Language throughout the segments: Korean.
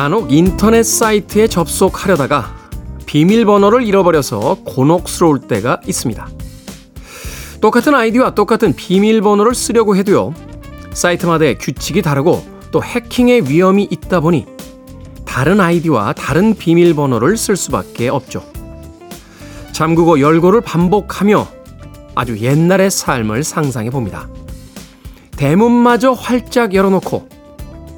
간혹 인터넷 사이트에 접속하려다가 비밀번호를 잃어버려서 곤혹스러울 때가 있습니다. 똑같은 아이디와 똑같은 비밀번호를 쓰려고 해도요, 사이트마다의 규칙이 다르고 또 해킹의 위험이 있다 보니 다른 아이디와 다른 비밀번호를 쓸 수밖에 없죠. 잠그고 열고를 반복하며 아주 옛날의 삶을 상상해 봅니다. 대문마저 활짝 열어놓고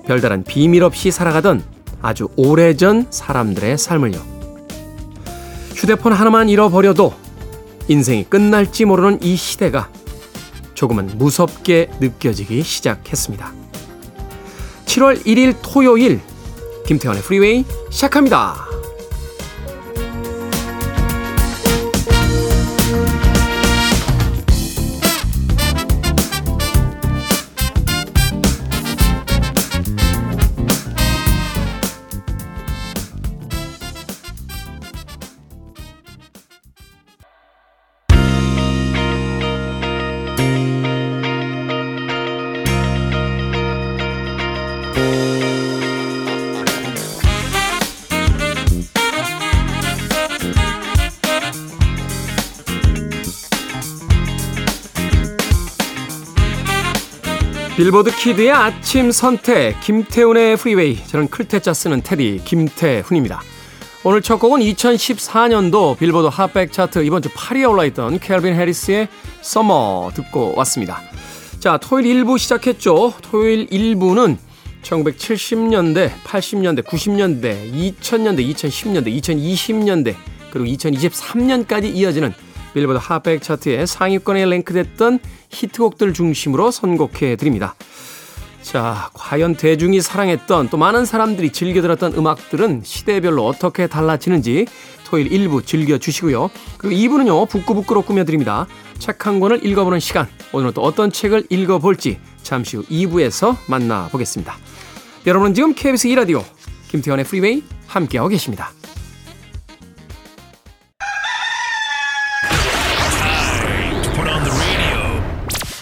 별다른 비밀 없이 살아가던 아주 오래전 사람들의 삶을요. 휴대폰 하나만 잃어버려도 인생이 끝날지 모르는 이 시대가 조금은 무섭게 느껴지기 시작했습니다. 7월 1일 토요일 김태환의 프리웨이 시작합니다. 빌보드 kid의 아침 선택 김태훈의 프리웨이 저는 클 태 자 쓰는 태디 김태훈입니다. 오늘 첫 곡은 2014년도 빌보드 Hot백 차트 이번 주 8위에 올라있던 캘빈 해리스의 Summer 듣고 왔습니다. 자 토요일 1부 시작했죠. 토요일 1부는 1970년대, 80년대, 90년대, 2000년대, 2010년대, 2020년대 그리고 2023년까지 이어지는 빌보드 Hot백 차트에 상위권에 랭크됐던 히트곡들 중심으로 선곡해 드립니다. 자, 과연 대중이 사랑했던 또 많은 사람들이 즐겨 들었던 음악들은 시대별로 어떻게 달라지는지 토요일 1부 즐겨 주시고요. 그리고 2부는요, 북구북구로 꾸며드립니다. 책 한 권을 읽어보는 시간. 오늘은 또 어떤 책을 읽어볼지 잠시 후 2부에서 만나보겠습니다. 여러분은 지금 KBS 2라디오 김태현의 프리웨이 함께하고 계십니다.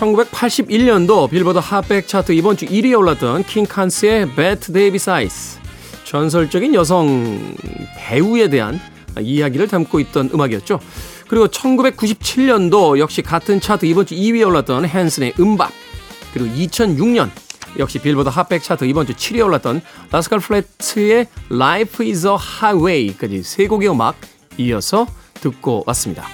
1981년도 빌보드 Hot백 차트 이번 주 1위에 올랐던 킴 칸스의 Bette Davis Eyes. 전설적인 여성 배우에 대한 이야기를 담고 있던 음악이었죠. 그리고 1997년도 역시 같은 차트 이번 주 2위에 올랐던 핸슨의 MMMBop. 그리고 2006년 역시 빌보드 Hot백 차트 이번 주 7위에 올랐던 라스칼 플래츠의 Life is a Highway까지 세 곡의 음악 이어서 듣고 왔습니다.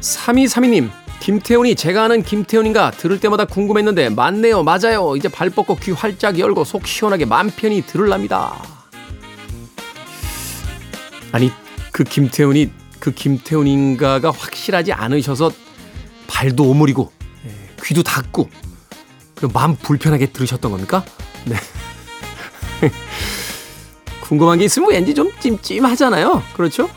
3232님, 김태훈이 제가 아는 김태훈인가 들을 때마다 궁금했는데 맞네요, 맞아요. 이제 발 뻗고 귀 활짝 열고 속 시원하게 맘 편히 들을랍니다. 아니, 그 김태훈이 그 김태훈인가가 확실하지 않으셔서 발도 오므리고 예, 귀도 닫고 그리고 마음 불편하게 들으셨던 겁니까? 네. 궁금한 게 있으면 왠지 좀 찜찜하잖아요. 그렇죠?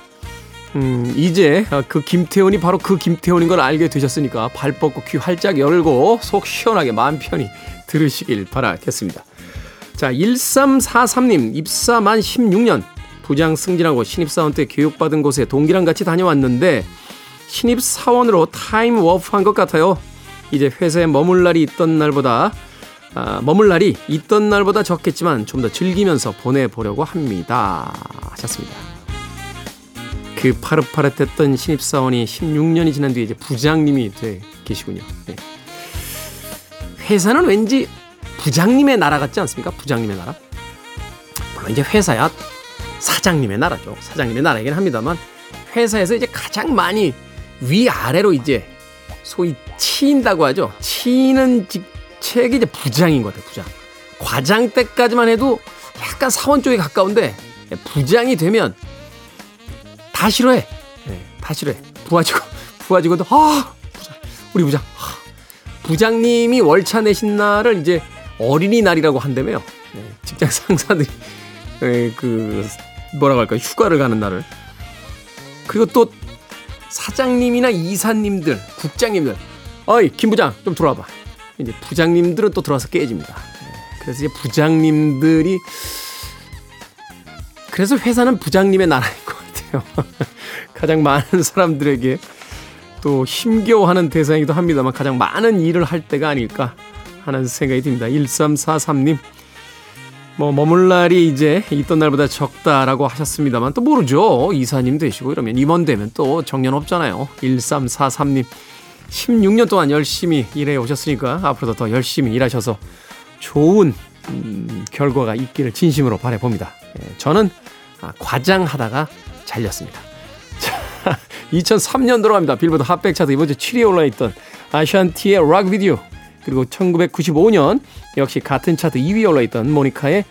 음, 이제 그 김태훈이 바로 그 김태훈인 걸 알게 되셨으니까 발 뻗고 귀 활짝 열고 속 시원하게 마음 편히 들으시길 바라겠습니다. 자, 1343님, 입사 만 16년. 부장 승진하고 신입사원 때 교육받은 곳에 동기랑 같이 다녀왔는데 신입사원으로 time warp 한 것 같아요. 이제 회사에 머물 날이 있던 날보다 아, 머물 날이 있던 날보다 적겠지만 좀 더 즐기면서 보내보려고 합니다. 하셨습니다. 그 파릇파릇했던 신입사원이 16년이 지난 뒤에 이제 부장님이 돼 계시군요. 네. 회사는 왠지 부장님의 나라 같지 않습니까? 부장님의 나라. 물론 이제 회사야 사장님의 나라죠. 사장님의 나라이긴 합니다만 회사에서 이제 가장 많이 위아래로 이제 소위 치인다고 하죠. 치는 직책이 이제 부장인 것 같아요. 부장. 과장 때까지만 해도 약간 사원 쪽에 가까운데 부장이 되면 다 싫어해. 네, 다 싫어해. 부하 직원, 부하 직원도, 아, 부장, 우리 부장. 아, 부장님이 월차 내신 날을 이제 어린이날이라고 한다며요. 네, 직장 상사들이, 네, 그, 뭐라고 할까, 휴가를 가는 날을. 그리고 또 사장님이나 이사님들, 국장님들, 어이, 김 부장, 좀 들어와봐. 이제 부장님들은 또 들어와서 깨집니다. 네, 그래서 이제 부장님들이, 그래서 회사는 부장님의 나라인 것 같아요. 가장 많은 사람들에게 또 힘겨워하는 대상이기도 합니다만 가장 많은 일을 할 때가 아닐까 하는 생각이 듭니다. 1343님. 뭐 머물 날이 이제 있던 날보다 적다라고 하셨습니다만 또 모르죠. 이사님 되시고 이러면 임원 되면 또 정년 없잖아요. 1343님. 16년 동안 열심히 일해 오셨으니까 앞으로도 더 열심히 일하셔서 좋은 음, 결과가 있기를 진심으로 바라봅니다. 예, 저는 아, 과장하다가 잘렸습니다. 자, 2003년 들어갑니다. 빌보드 핫백 차트 이번 주 7위에 올라있던 아샨티의 락 비디오 그리고 1995년 역시 같은 차트 2위에 올라있던 모니카의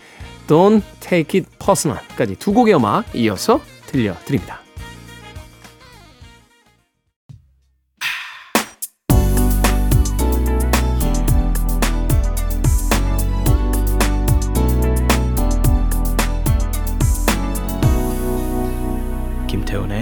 Don't Take It Personal까지 두 곡의 음악 이어서 들려드립니다.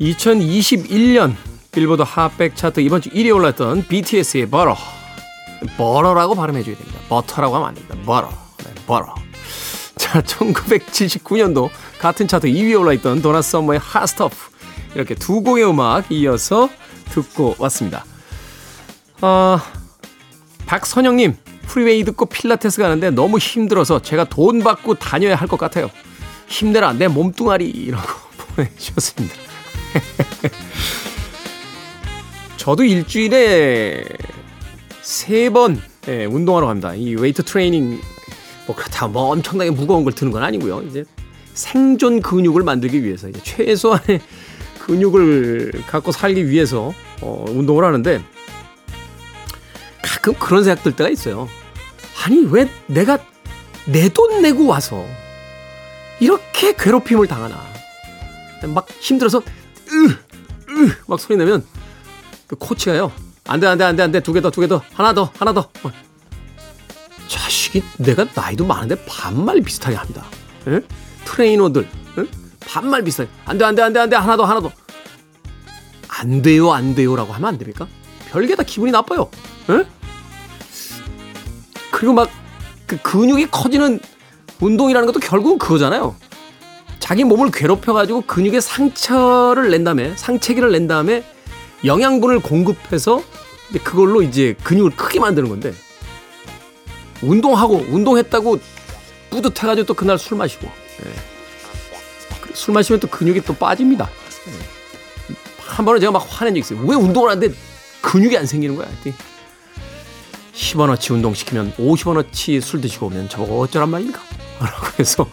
2021년 빌보드 Hot백 차트 이번 주 1위에 올랐던 BTS의 Butter Butter라고 발음해 줘야 됩니다. 버터라고 하면 안 됩니다. 버러 네, 버러 자 1979년도 같은 차트 2위에 올라있던 도나 서머의 Hot Stuff 이렇게 두 곡의 음악 이어서 듣고 왔습니다. 어, 박선영님 프리웨이 듣고 필라테스 가는데 너무 힘들어서 제가 돈 받고 다녀야 할 것 같아요. 힘내라 내 몸뚱아리라고 보내주셨습니다. 저도 일주일에 세번 예, 운동하러 갑니다. 이 웨이트 트레이닝 뭐 그렇다 뭐 엄청나게 무거운 걸 드는 건 아니고요. 이제 생존 근육을 만들기 위해서 이제 최소한의 근육을 갖고 살기 위해서 어, 운동을 하는데 가끔 그런 생각 들 때가 있어요. 아니, 왜 내가 내 돈 내고 와서 이렇게 괴롭힘을 당하나. 막 힘들어서, 으, 으, 막 소리 내면 그 코치가요. 안 돼, 안 돼, 안 돼, 안 돼. 두 개 더, 두 개 더. 하나 더, 하나 더. 어. 자식이 내가 나이도 많은데 반말 비슷하게 합니다. 에? 트레이너들, 에? 반말 비슷하게. 안 돼, 안 돼, 안 돼, 안 돼. 하나 더, 하나 더. 안 돼요, 안 돼요라고 하면 안 됩니까? 별게 다 기분이 나빠요. 에? 그리고 막 그 근육이 커지는 운동이라는 것도 결국은 그거잖아요. 자기 몸을 괴롭혀가지고 근육에 상처를 낸 다음에 상체기를 낸 다음에 영양분을 공급해서 그걸로 이제 근육을 크게 만드는 건데 운동하고 운동했다고 뿌듯해가지고 또 그날 술 마시고 예. 술 마시면 또 근육이 또 빠집니다. 예. 한 번은 제가 막 화낸 적 있어요. 왜 운동을 하는데 근육이 안 생기는 거야? 10원어치 운동시키면 50원어치 술 드시고 오면 저거 어쩌란 말입니까? 라고 해서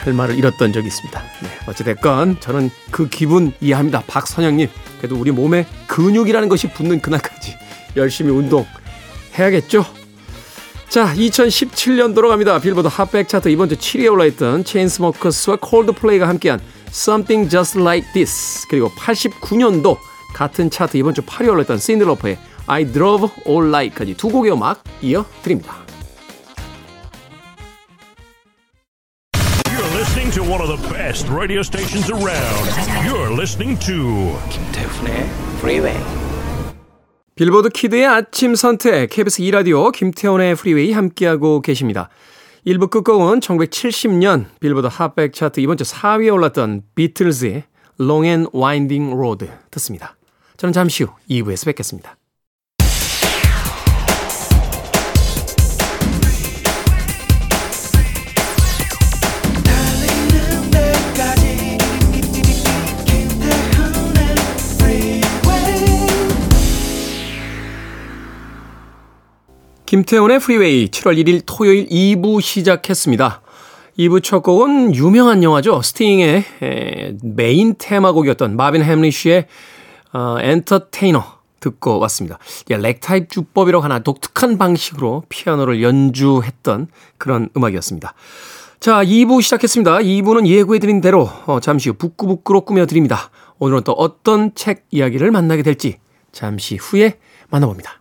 할 말을 잃었던 적이 있습니다. 네, 어찌됐건 저는 그 기분 이해합니다. 박선영님. 그래도 우리 몸에 근육이라는 것이 붙는 그날까지 열심히 운동 해야겠죠? 자, 2017년도로 갑니다. 빌보드 핫백 차트 이번 주 7위에 올라있던 체인스모커스와 콜드플레이가 함께한 Something Just Like This 그리고 89년도 같은 차트 이번 주 8위에 올라있던 신들로퍼의 I Drove All Night까지 두 곡의 음악 이어드립니다. One of the best radio stations around. You're listening to 김태훈의 Freeway. 빌보드 kid의 아침 선택 KBS 2 라디오 김태훈의 프리웨이 함께하고 계십니다. 1부 끝곡은 1970년 빌보드 Hot백 차트 이번 주 4위에 올랐던 비틀즈의 Long and Winding Road 듣습니다. 저는 잠시 후 2부에서 뵙겠습니다. 김태훈의 프리웨이 7월 1일 토요일 2부 시작했습니다. 2부 첫 곡은 유명한 영화죠. 스팅의 메인 테마곡이었던 마빈 햄리쉬의 어, 엔터테이너 듣고 왔습니다. 예, ragtime 주법이라고 하나 독특한 방식으로 피아노를 연주했던 그런 음악이었습니다. 자, 2부 시작했습니다. 2부는 예고해드린 대로 어, 잠시 후 북끄북끄로 꾸며드립니다. 오늘은 또 어떤 책 이야기를 만나게 될지 잠시 후에 만나봅니다.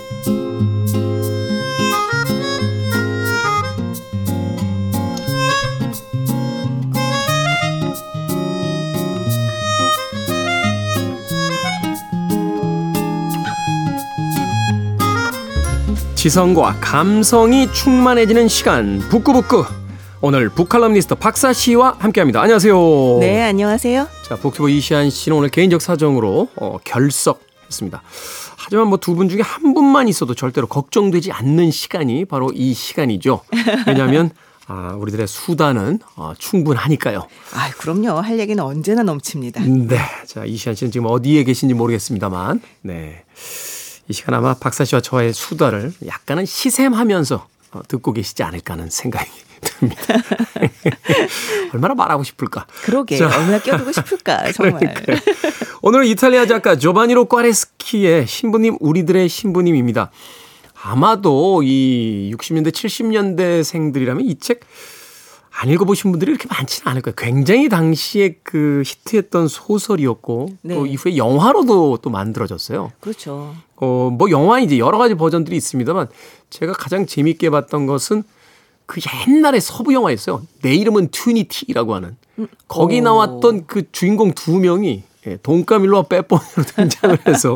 지성과 감성이 충만해지는 시간 북구북구 오늘 북칼럼니스트 박사 씨와 함께합니다. 안녕하세요. 네, 안녕하세요. 자, 북튜버 이시안 씨는 오늘 개인적 사정으로 어, 결석했습니다. 하지만 뭐 두 분 중에 한 분만 있어도 절대로 걱정되지 않는 시간이 바로 이 시간이죠. 왜냐하면 아, 우리들의 수단은 어, 충분하니까요. 아, 그럼요. 할 얘기는 언제나 넘칩니다. 네. 자, 이시안 씨는 지금 어디에 계신지 모르겠습니다만, 네. 이 시간 아마 박사 씨와 저의 수다를 약간은 시샘하면서 어, 듣고 계시지 않을까 하는 생각이 듭니다. 얼마나 말하고 싶을까? 그러게 자. 얼마나 껴들고 싶을까 정말. 오늘은 이탈리아 작가 조바니로 꽈레스키의 신부님 우리들의 신부님입니다. 아마도 이 60년대 70년대 생들이라면 이 책 안 읽어보신 분들이 이렇게 많지는 않을 거예요. 굉장히 당시에 그 히트했던 소설이었고 네. 또 이후에 영화로도 또 만들어졌어요. 그렇죠. 어, 뭐 영화 이제 여러 가지 버전들이 있습니다만 제가 가장 재밌게 봤던 것은 그 옛날에 서부 영화였어요. 내 이름은 튜니티라고 하는 음. 거기 오. 나왔던 그 주인공 두 명이 예, 돈까밀로와 빼뻔으로 등장을 해서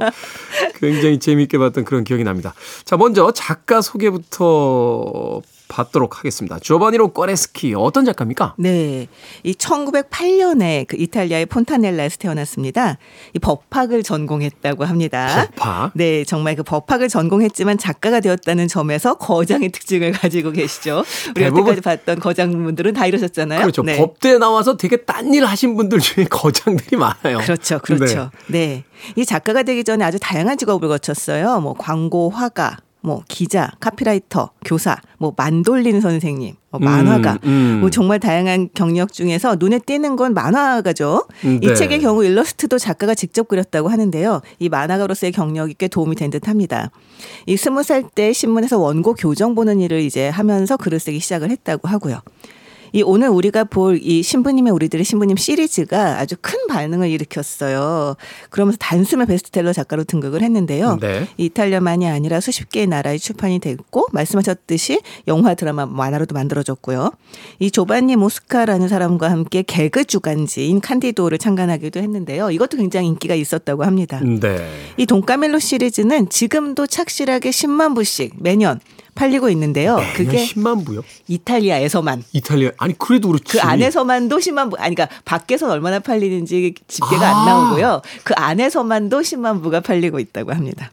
굉장히 재미있게 봤던 그런 기억이 납니다. 자, 먼저 작가 소개부터 받도록 하겠습니다. 조바니로 꼬레스키 어떤 작가입니까? 네. 이 1908년에 그 이탈리아의 폰타넬라에서 태어났습니다. 이 법학을 전공했다고 합니다. 법학? 네, 정말 그 법학을 전공했지만 작가가 되었다는 점에서 거장의 특징을 가지고 계시죠. 우리 여태까지 봤던 거장분들은 다 이러셨잖아요. 그렇죠. 네. 법대에 나와서 되게 딴 일 하신 분들 중에 거장들이 많아요. 그렇죠. 그렇죠. 네. 네. 이 작가가 되기 전에 아주 다양한 직업을 거쳤어요. 뭐 광고, 화가, 뭐 기자, 카피라이터, 교사, 뭐 만돌린 선생님, 뭐 만화가, 음, 음. 뭐 정말 다양한 경력 중에서 눈에 띄는 건 만화가죠. 네. 이 책의 경우 일러스트도 작가가 직접 그렸다고 하는데요. 이 만화가로서의 경력이 꽤 도움이 된 듯합니다. 이 스무 살 때 신문에서 원고 교정 보는 일을 이제 하면서 글을 쓰기 시작을 했다고 하고요. 이 오늘 우리가 볼 이 신부님의 우리들의 신부님 시리즈가 아주 큰 반응을 일으켰어요. 그러면서 단숨에 베스트셀러 작가로 등극을 했는데요. 네. 이탈리아만이 아니라 수십 개의 나라에 출판이 됐고 말씀하셨듯이 영화 드라마 만화로도 만들어졌고요. 이 조반니 모스카라는 사람과 함께 개그 주간지인 칸디도를 창간하기도 했는데요. 이것도 굉장히 인기가 있었다고 합니다. 네. 이 돈까멜로 시리즈는 지금도 착실하게 10만 부씩 매년 팔리고 있는데요. 그게 10만 부요? 이탈리아에서만. 이탈리아 아니 그래도 그렇지. 그 안에서만도 10만 부. 아니 그러니까 밖에서 얼마나 팔리는지 집계가 아. 안 나오고요. 그 안에서만도 10만 부가 팔리고 있다고 합니다.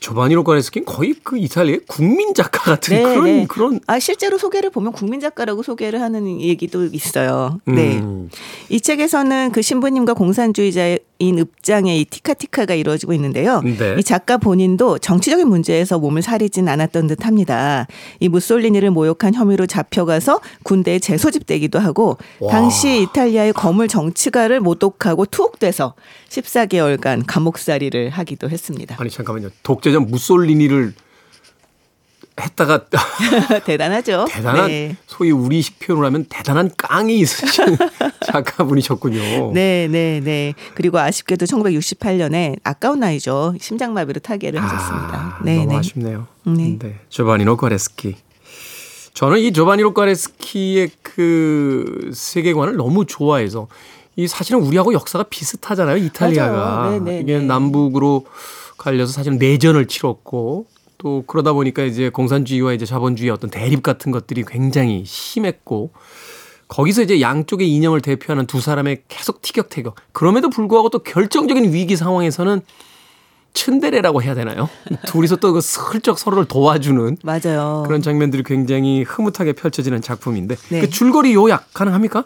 조바니로 과레스킨 거의 그 이탈리아의 국민 작가 같은 네, 그런 네. 그런 아 실제로 소개를 보면 국민 작가라고 소개를 하는 얘기도 있어요. 네. 음. 이 책에서는 그 신부님과 공산주의자인 읍장의 이 티카티카가 이루어지고 있는데요. 네. 이 작가 본인도 정치적인 문제에서 몸을 사리진 않았던 듯합니다. 이 무솔리니를 모욕한 혐의로 잡혀가서 군대에 재소집되기도 하고 와. 당시 이탈리아의 거물 정치가를 모독하고 투옥돼서 14개월간 감옥살이를 하기도 했습니다. 아니 잠깐만요. 독재자 무솔리니를 했다가 대단하죠. 대단한 네. 소위 우리식 표현을 하면 대단한 깡이 있으신 작가분이셨군요. 네, 네, 네. 그리고 아쉽게도 1968년에 아까운 나이죠. 심장마비로 타계를 아, 하셨습니다. 네, 너무 네. 아쉽네요. 네. 네. 조바니노 과레스키. 저는 이 조바니노 과레스키의 그 세계관을 너무 좋아해서 이 사실은 우리하고 역사가 비슷하잖아요. 이탈리아가 네, 네, 이게 네. 남북으로 갈려서 사실은 내전을 치렀고 또 그러다 보니까 이제 공산주의와 이제 자본주의의 어떤 대립 같은 것들이 굉장히 심했고 거기서 이제 양쪽의 이념을 대표하는 두 사람의 계속 티격태격. 그럼에도 불구하고 또 결정적인 위기 상황에서는 츤데레라고 해야 되나요? 둘이서 또 그 슬쩍 서로를 도와주는 맞아요. 그런 장면들이 굉장히 흐뭇하게 펼쳐지는 작품인데 네. 그 줄거리 요약 가능합니까?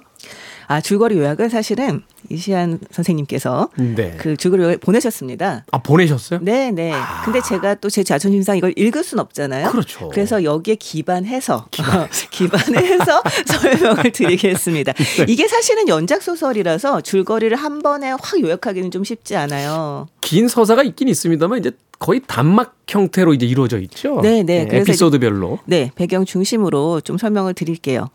아 줄거리 요약을 사실은 이시안 선생님께서 네. 그 줄거리 요약 보내셨습니다. 아 보내셨어요? 네, 네. 근데 제가 또 제 자존심상 이걸 읽을 순 없잖아요. 그렇죠. 그래서 여기에 기반해서 기반해서 설명을 드리겠습니다. 네. 이게 사실은 연작 소설이라서 줄거리를 한 번에 확 요약하기는 좀 쉽지 않아요. 긴 서사가 있긴 있습니다만 이제 거의 단막 형태로 이제 이루어져 있죠. 네, 네. 그래서 에피소드별로. 네, 배경 중심으로 좀 설명을 드릴게요.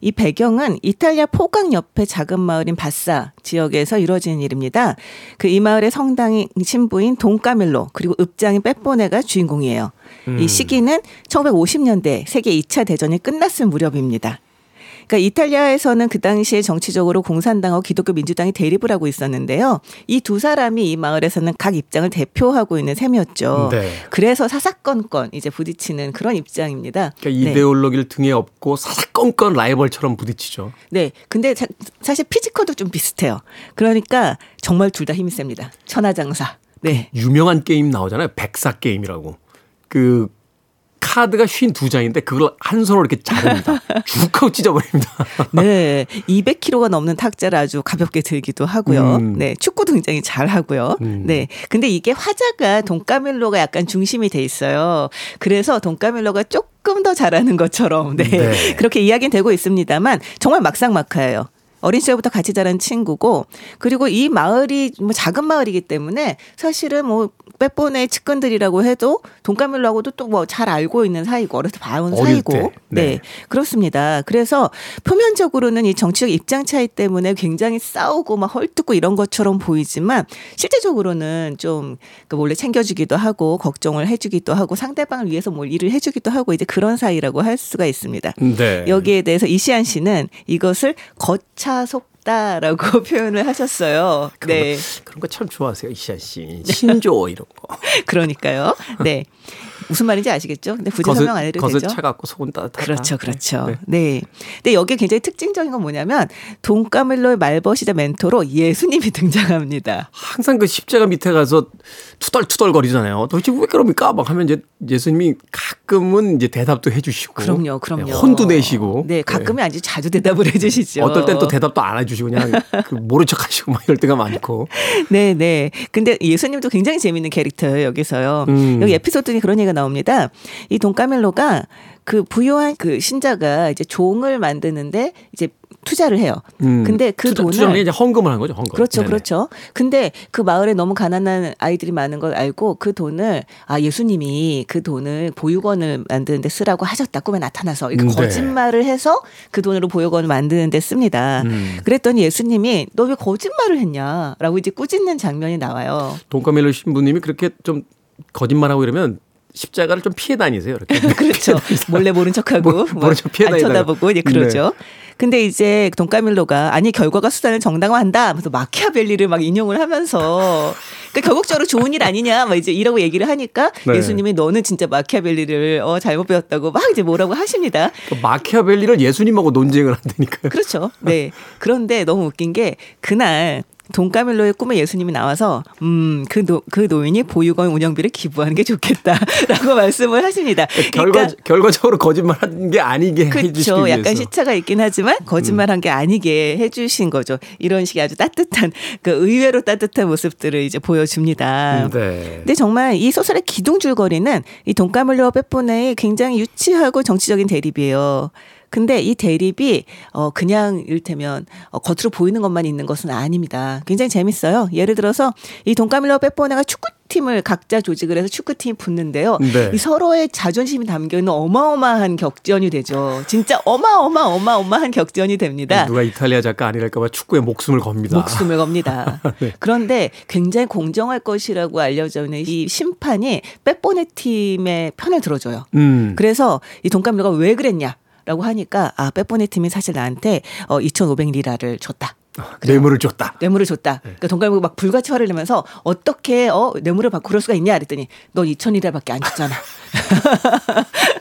이 배경은 이탈리아 포강 옆의 작은 마을인 바사 지역에서 이루어지는 일입니다. 그 이 마을의 성당인 신부인 돈까밀로 그리고 읍장인 빼뽀네가 주인공이에요. 음. 이 시기는 1950년대 세계 2차 대전이 끝났을 무렵입니다. 그러니까 이탈리아에서는 그 당시에 정치적으로 공산당하고 기독교 민주당이 대립을 하고 있었는데요. 이 두 사람이 이 마을에서는 각 입장을 대표하고 있는 셈이었죠. 네. 그래서 사사건건 이제 부딪히는 그런 입장입니다. 그러니까 네. 이데올로기를 등에 업고 사사건건 라이벌처럼 부딪히죠. 네. 근데 자- 사실 피지컬도 좀 비슷해요. 그러니까 정말 둘 다 힘이 셉니다. 천하장사. 네. 유명한 게임 나오잖아요. 백사 게임이라고. 그 카드가 52장인데 그걸 한 손으로 이렇게 자릅니다. 쭉 하고 찢어버립니다. 네. 200kg가 넘는 탁자를 아주 가볍게 들기도 하고요. 음. 네. 축구도 굉장히 잘 하고요. 음. 네. 근데 이게 화자가 돈까밀로가 약간 중심이 돼 있어요. 그래서 돈까밀로가 조금 더 잘하는 것처럼 네. 네. 그렇게 이야기는 되고 있습니다만 정말 막상막하예요. 어린 시절부터 같이 자란 친구고 그리고 이 마을이 뭐 작은 마을이기 때문에 사실은 뭐 빼뽀네 측근들이라고 해도 돈까밀로하고도 또 뭐 잘 알고 있는 사이고 어려서 봐온 사이고 때. 네. 네. 그렇습니다. 그래서 표면적으로는 이 정치적 입장 차이 때문에 굉장히 싸우고 막 헐뜯고 이런 것처럼 보이지만 실제적으로는 좀그 몰래 챙겨주기도 하고 걱정을 해주기도 하고 상대방을 위해서 뭘 일을 해주기도 하고 이제 그런 사이라고 할 수가 있습니다. 네. 여기에 대해서 이시안 씨는 이것을 거차 속 다라고 표현을 하셨어요. 네. 그런 거 참 좋아하세요, 이시안 씨. 신조 이런 거. 그러니까요. 네. 무슨 말인지 아시겠죠? 근데 굳이 설명 안 해도 겉은 되죠? 차갑고 속은 따뜻하다. 그렇죠, 그렇죠. 네. 네. 근데 여기에 굉장히 특징적인 건 뭐냐면 돈까밀로의 말벗이자 멘토로 예수님이 등장합니다. 항상 그 십자가 밑에 가서 투덜투덜 거리잖아요. 도대체 왜 그럽니까? 막 하면 이제 예수님이 가끔은 이제 대답도 해주시고. 그럼요, 그럼요. 네, 혼도 내시고. 네, 가끔은 아주 자주 대답을 해주시죠. 어떨 땐 또 대답도 안 해주시고 그냥 그 모른 척 하시고 막 이럴 때가 많고. 네, 네. 근데 예수님도 굉장히 재밌는 캐릭터예요, 여기서요. 음. 여기 에피소드 중에 그런 얘기가 나옵니다. 이 돈까밀로가 그 부유한 그 신자가 이제 종을 만드는데 이제 투자를 해요. 음. 근데 그 투자- 돈을 이제 헌금을 한 거죠, 헌금. 그렇죠, 네네. 그렇죠. 근데 그 마을에 너무 가난한 아이들이 많은 걸 알고 그 돈을 아 예수님이 그 돈을 보육원을 만드는데 쓰라고 하셨다 꿈에 나타나서 이렇게 음, 네. 거짓말을 해서 그 돈으로 보육원을 만드는데 씁니다. 음. 그랬더니 예수님이 너 왜 거짓말을 했냐라고 이제 꾸짖는 장면이 나와요. 돈카멜로 신부님이 그렇게 좀 거짓말하고 이러면 십자가를 좀 피해 다니세요, 이렇게. 그렇죠. 몰래 모른 척하고 모- 모른 척 피해 안 다니다가. 쳐다보고 이제 그러죠. 근데 이제 돈까밀로가 아니 결과가 수단을 정당화한다. 하면서 마키아벨리를 막 인용을 하면서 그 결국적으로 좋은 일 아니냐 막 이제 이러고 얘기를 하니까 네. 예수님이 너는 진짜 마키아벨리를 어 잘못 배웠다고 막 이제 뭐라고 하십니다. 그 마키아벨리를 예수님하고 논쟁을 한다니까요. 그렇죠. 네. 그런데 너무 웃긴 게 그날 돈까밀로의 꿈에 예수님이 나와서 음그 그 노인이 보육원 운영비를 기부하는 게 좋겠다라고 말씀을 하십니다. 결과 결과적으로 거짓말한 게 아니게 해주시기 그렇죠. 위해서. 약간 시차가 있긴 하지만 거짓말한 게 아니게 해주신 거죠. 이런 식의 아주 따뜻한 그 의외로 따뜻한 모습들을 이제 보여줍니다. 음, 네. 근데 정말 이 소설의 기둥줄거리는 이 돈까물로와 빼뽀네의 굉장히 유치하고 정치적인 대립이에요. 근데 이 대립이 어 그냥 이를테면 어 겉으로 보이는 것만 있는 것은 아닙니다. 굉장히 재밌어요. 예를 들어서 이 돈까밀로와 빼뽀네가 축구 팀을 각자 조직을 해서 축구팀이 붙는데요. 네. 이 서로의 자존심이 담겨 있는 어마어마한 격전이 되죠. 진짜 어마어마 어마어마한 격전이 됩니다. 누가 이탈리아 작가 아니랄까봐 축구에 목숨을 겁니다. 목숨을 겁니다. 네. 그런데 굉장히 공정할 것이라고 알려져 있는 이 심판이 빼뽀네 팀의 편을 들어줘요. 음. 그래서 이 돈감료가 왜 그랬냐? 라고 하니까 아 빼뽀네 팀이 사실 나한테 어 2,500리라를 줬다. 뇌물을 줬다. 뇌물을 줬다. 그러니까 돈감료가 막 불같이 화를 내면서 어떻게 어 뇌물을 받고 그럴 수가 있냐 그랬더니 넌 2,000리라밖에 안 줬잖아.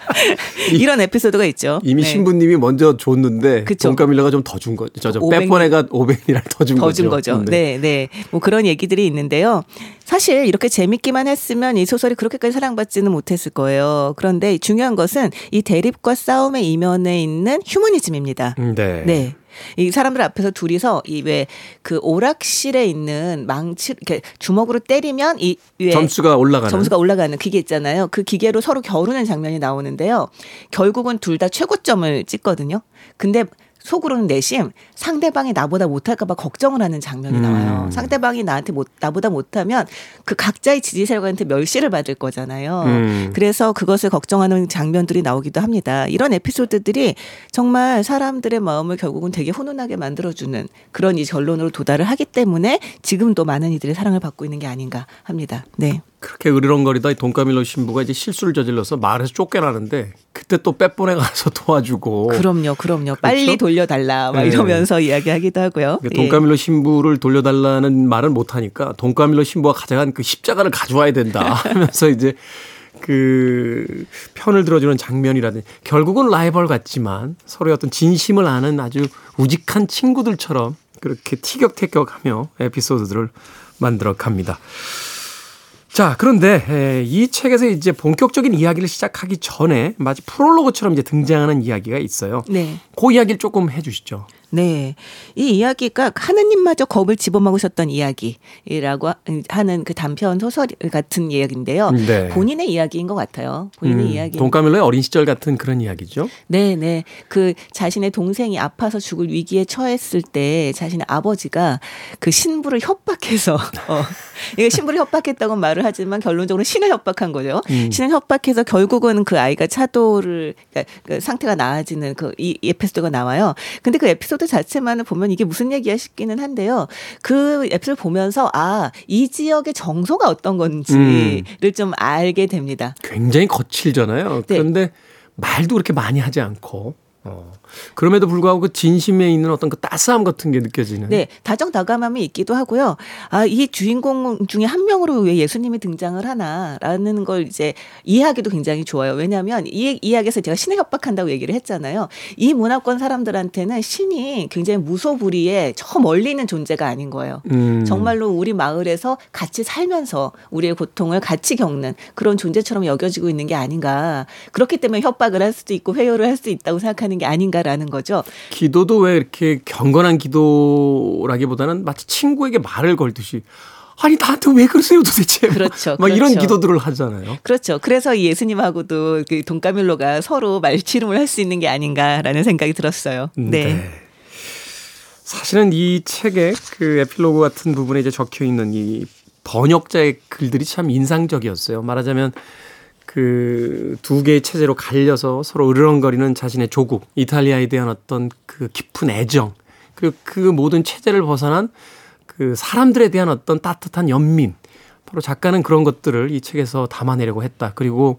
이런 에피소드가 있죠. 이미 네. 신부님이 먼저 줬는데 그쵸. 돈까밀라가 좀 더 준 거죠. 저저 500 빼뻔해가 500이랑 더준더 거죠. 준 거죠. 네, 네. 뭐 그런 얘기들이 있는데요. 사실 이렇게 재밌기만 했으면 이 소설이 그렇게까지 사랑받지는 못했을 거예요. 그런데 중요한 것은 이 대립과 싸움의 이면에 있는 휴머니즘입니다. 음, 네. 네. 이 사람들 앞에서 둘이서 이 왜 그 오락실에 있는 망치 이렇게 주먹으로 때리면 이 점수가 올라가는. 점수가 올라가는 기계 있잖아요. 그 기계로 서로 겨루는 장면이 나오는데요. 결국은 둘 다 최고점을 찍거든요. 근데 속으로는 내심 상대방이 나보다 못할까봐 걱정을 하는 장면이 나와요. 음. 상대방이 나한테 못, 나보다 못하면 그 각자의 지지세력한테 멸시를 받을 거잖아요. 음. 그래서 그것을 걱정하는 장면들이 나오기도 합니다. 이런 에피소드들이 정말 사람들의 마음을 결국은 되게 훈훈하게 만들어주는 그런 이 결론으로 도달을 하기 때문에 지금도 많은 이들의 사랑을 받고 있는 게 아닌가 합니다. 네. 그렇게 으르렁거리다 이 돈까밀로 신부가 이제 실수를 저질러서 마을에서 쫓겨나는데 그때 또 빼뻔해 가서 도와주고. 그럼요, 그럼요. 빨리 그렇죠? 돌려달라 막 네. 이러면서 이야기하기도 하고요. 그 예. 돈까밀로 신부를 돌려달라는 말은 못하니까 돈까밀로 신부가 가져간 그 십자가를 가져와야 된다 하면서 이제 그 편을 들어주는 장면이라든지 결국은 라이벌 같지만 서로의 어떤 진심을 아는 아주 우직한 친구들처럼 그렇게 티격태격하며 에피소드들을 만들어 갑니다. 자, 그런데 에, 이 책에서 이제 본격적인 이야기를 시작하기 전에 마치 프롤로그처럼 이제 등장하는 이야기가 있어요. 네. 그 이야기를 조금 해 주시죠. 네. 이 이야기가 하느님마저 겁을 집어먹으셨던 이야기라고 하는 그 단편 소설 같은 이야기인데요. 네. 본인의 이야기인 것 같아요. 본인의 음, 이야기. 돈까밀로의 어린 시절 같은 그런 이야기죠. 네, 네. 그 자신의 동생이 아파서 죽을 위기에 처했을 때 자신의 아버지가 그 신부를 협박해서 어, 이게 신부를 협박했다고 말을 하지만 결론적으로 신을 협박한 거죠. 음. 신을 협박해서 결국은 그 아이가 차도를 그러니까 그 상태가 나아지는 그 이 에피소드가 나와요. 근데 그 에피소드 자체만을 보면 이게 무슨 얘기야 싶기는 한데요. 그 에피소드 보면서 아, 이 지역의 정서가 어떤 건지를 좀 알게 됩니다. 굉장히 거칠잖아요. 네. 그런데 말도 그렇게 많이 하지 않고 어. 그럼에도 불구하고 그 진심에 있는 어떤 그 따스함 같은 게 느껴지는. 네, 다정다감함이 있기도 하고요. 아, 이 주인공 중에 한 명으로 왜 예수님이 등장을 하나라는 걸 이제 이해하기도 굉장히 좋아요. 왜냐하면 이 이야기에서 제가 신을 협박한다고 얘기를 했잖아요. 이 문화권 사람들한테는 신이 굉장히 무소불위의 저 멀리 있는 존재가 아닌 거예요. 음. 정말로 우리 마을에서 같이 살면서 우리의 고통을 같이 겪는 그런 존재처럼 여겨지고 있는 게 아닌가. 그렇기 때문에 협박을 할 수도 있고 회유를 할 수 있다고 생각하는 게 아닌가 라는 거죠. 기도도 왜 이렇게 경건한 기도라기보다는 마치 친구에게 말을 걸듯이 아니 나한테 왜 그러세요 도대체 그렇죠, 막 이런 그렇죠. 기도들을 하잖아요. 그렇죠. 그래서 이 예수님하고도 그 돈까밀로가 서로 말치름을 할 수 있는 게 아닌가라는 생각이 들었어요. 네. 사실은 이 책에 그 에필로그 같은 부분에 이제 적혀 있는 이 번역자의 글들이 참 인상적이었어요. 말하자면 그 두 개의 체제로 갈려서 서로 으르렁거리는 자신의 조국 이탈리아에 대한 어떤 그 깊은 애정 그리고 그 모든 체제를 벗어난 그 사람들에 대한 어떤 따뜻한 연민 바로 작가는 그런 것들을 이 책에서 담아내려고 했다. 그리고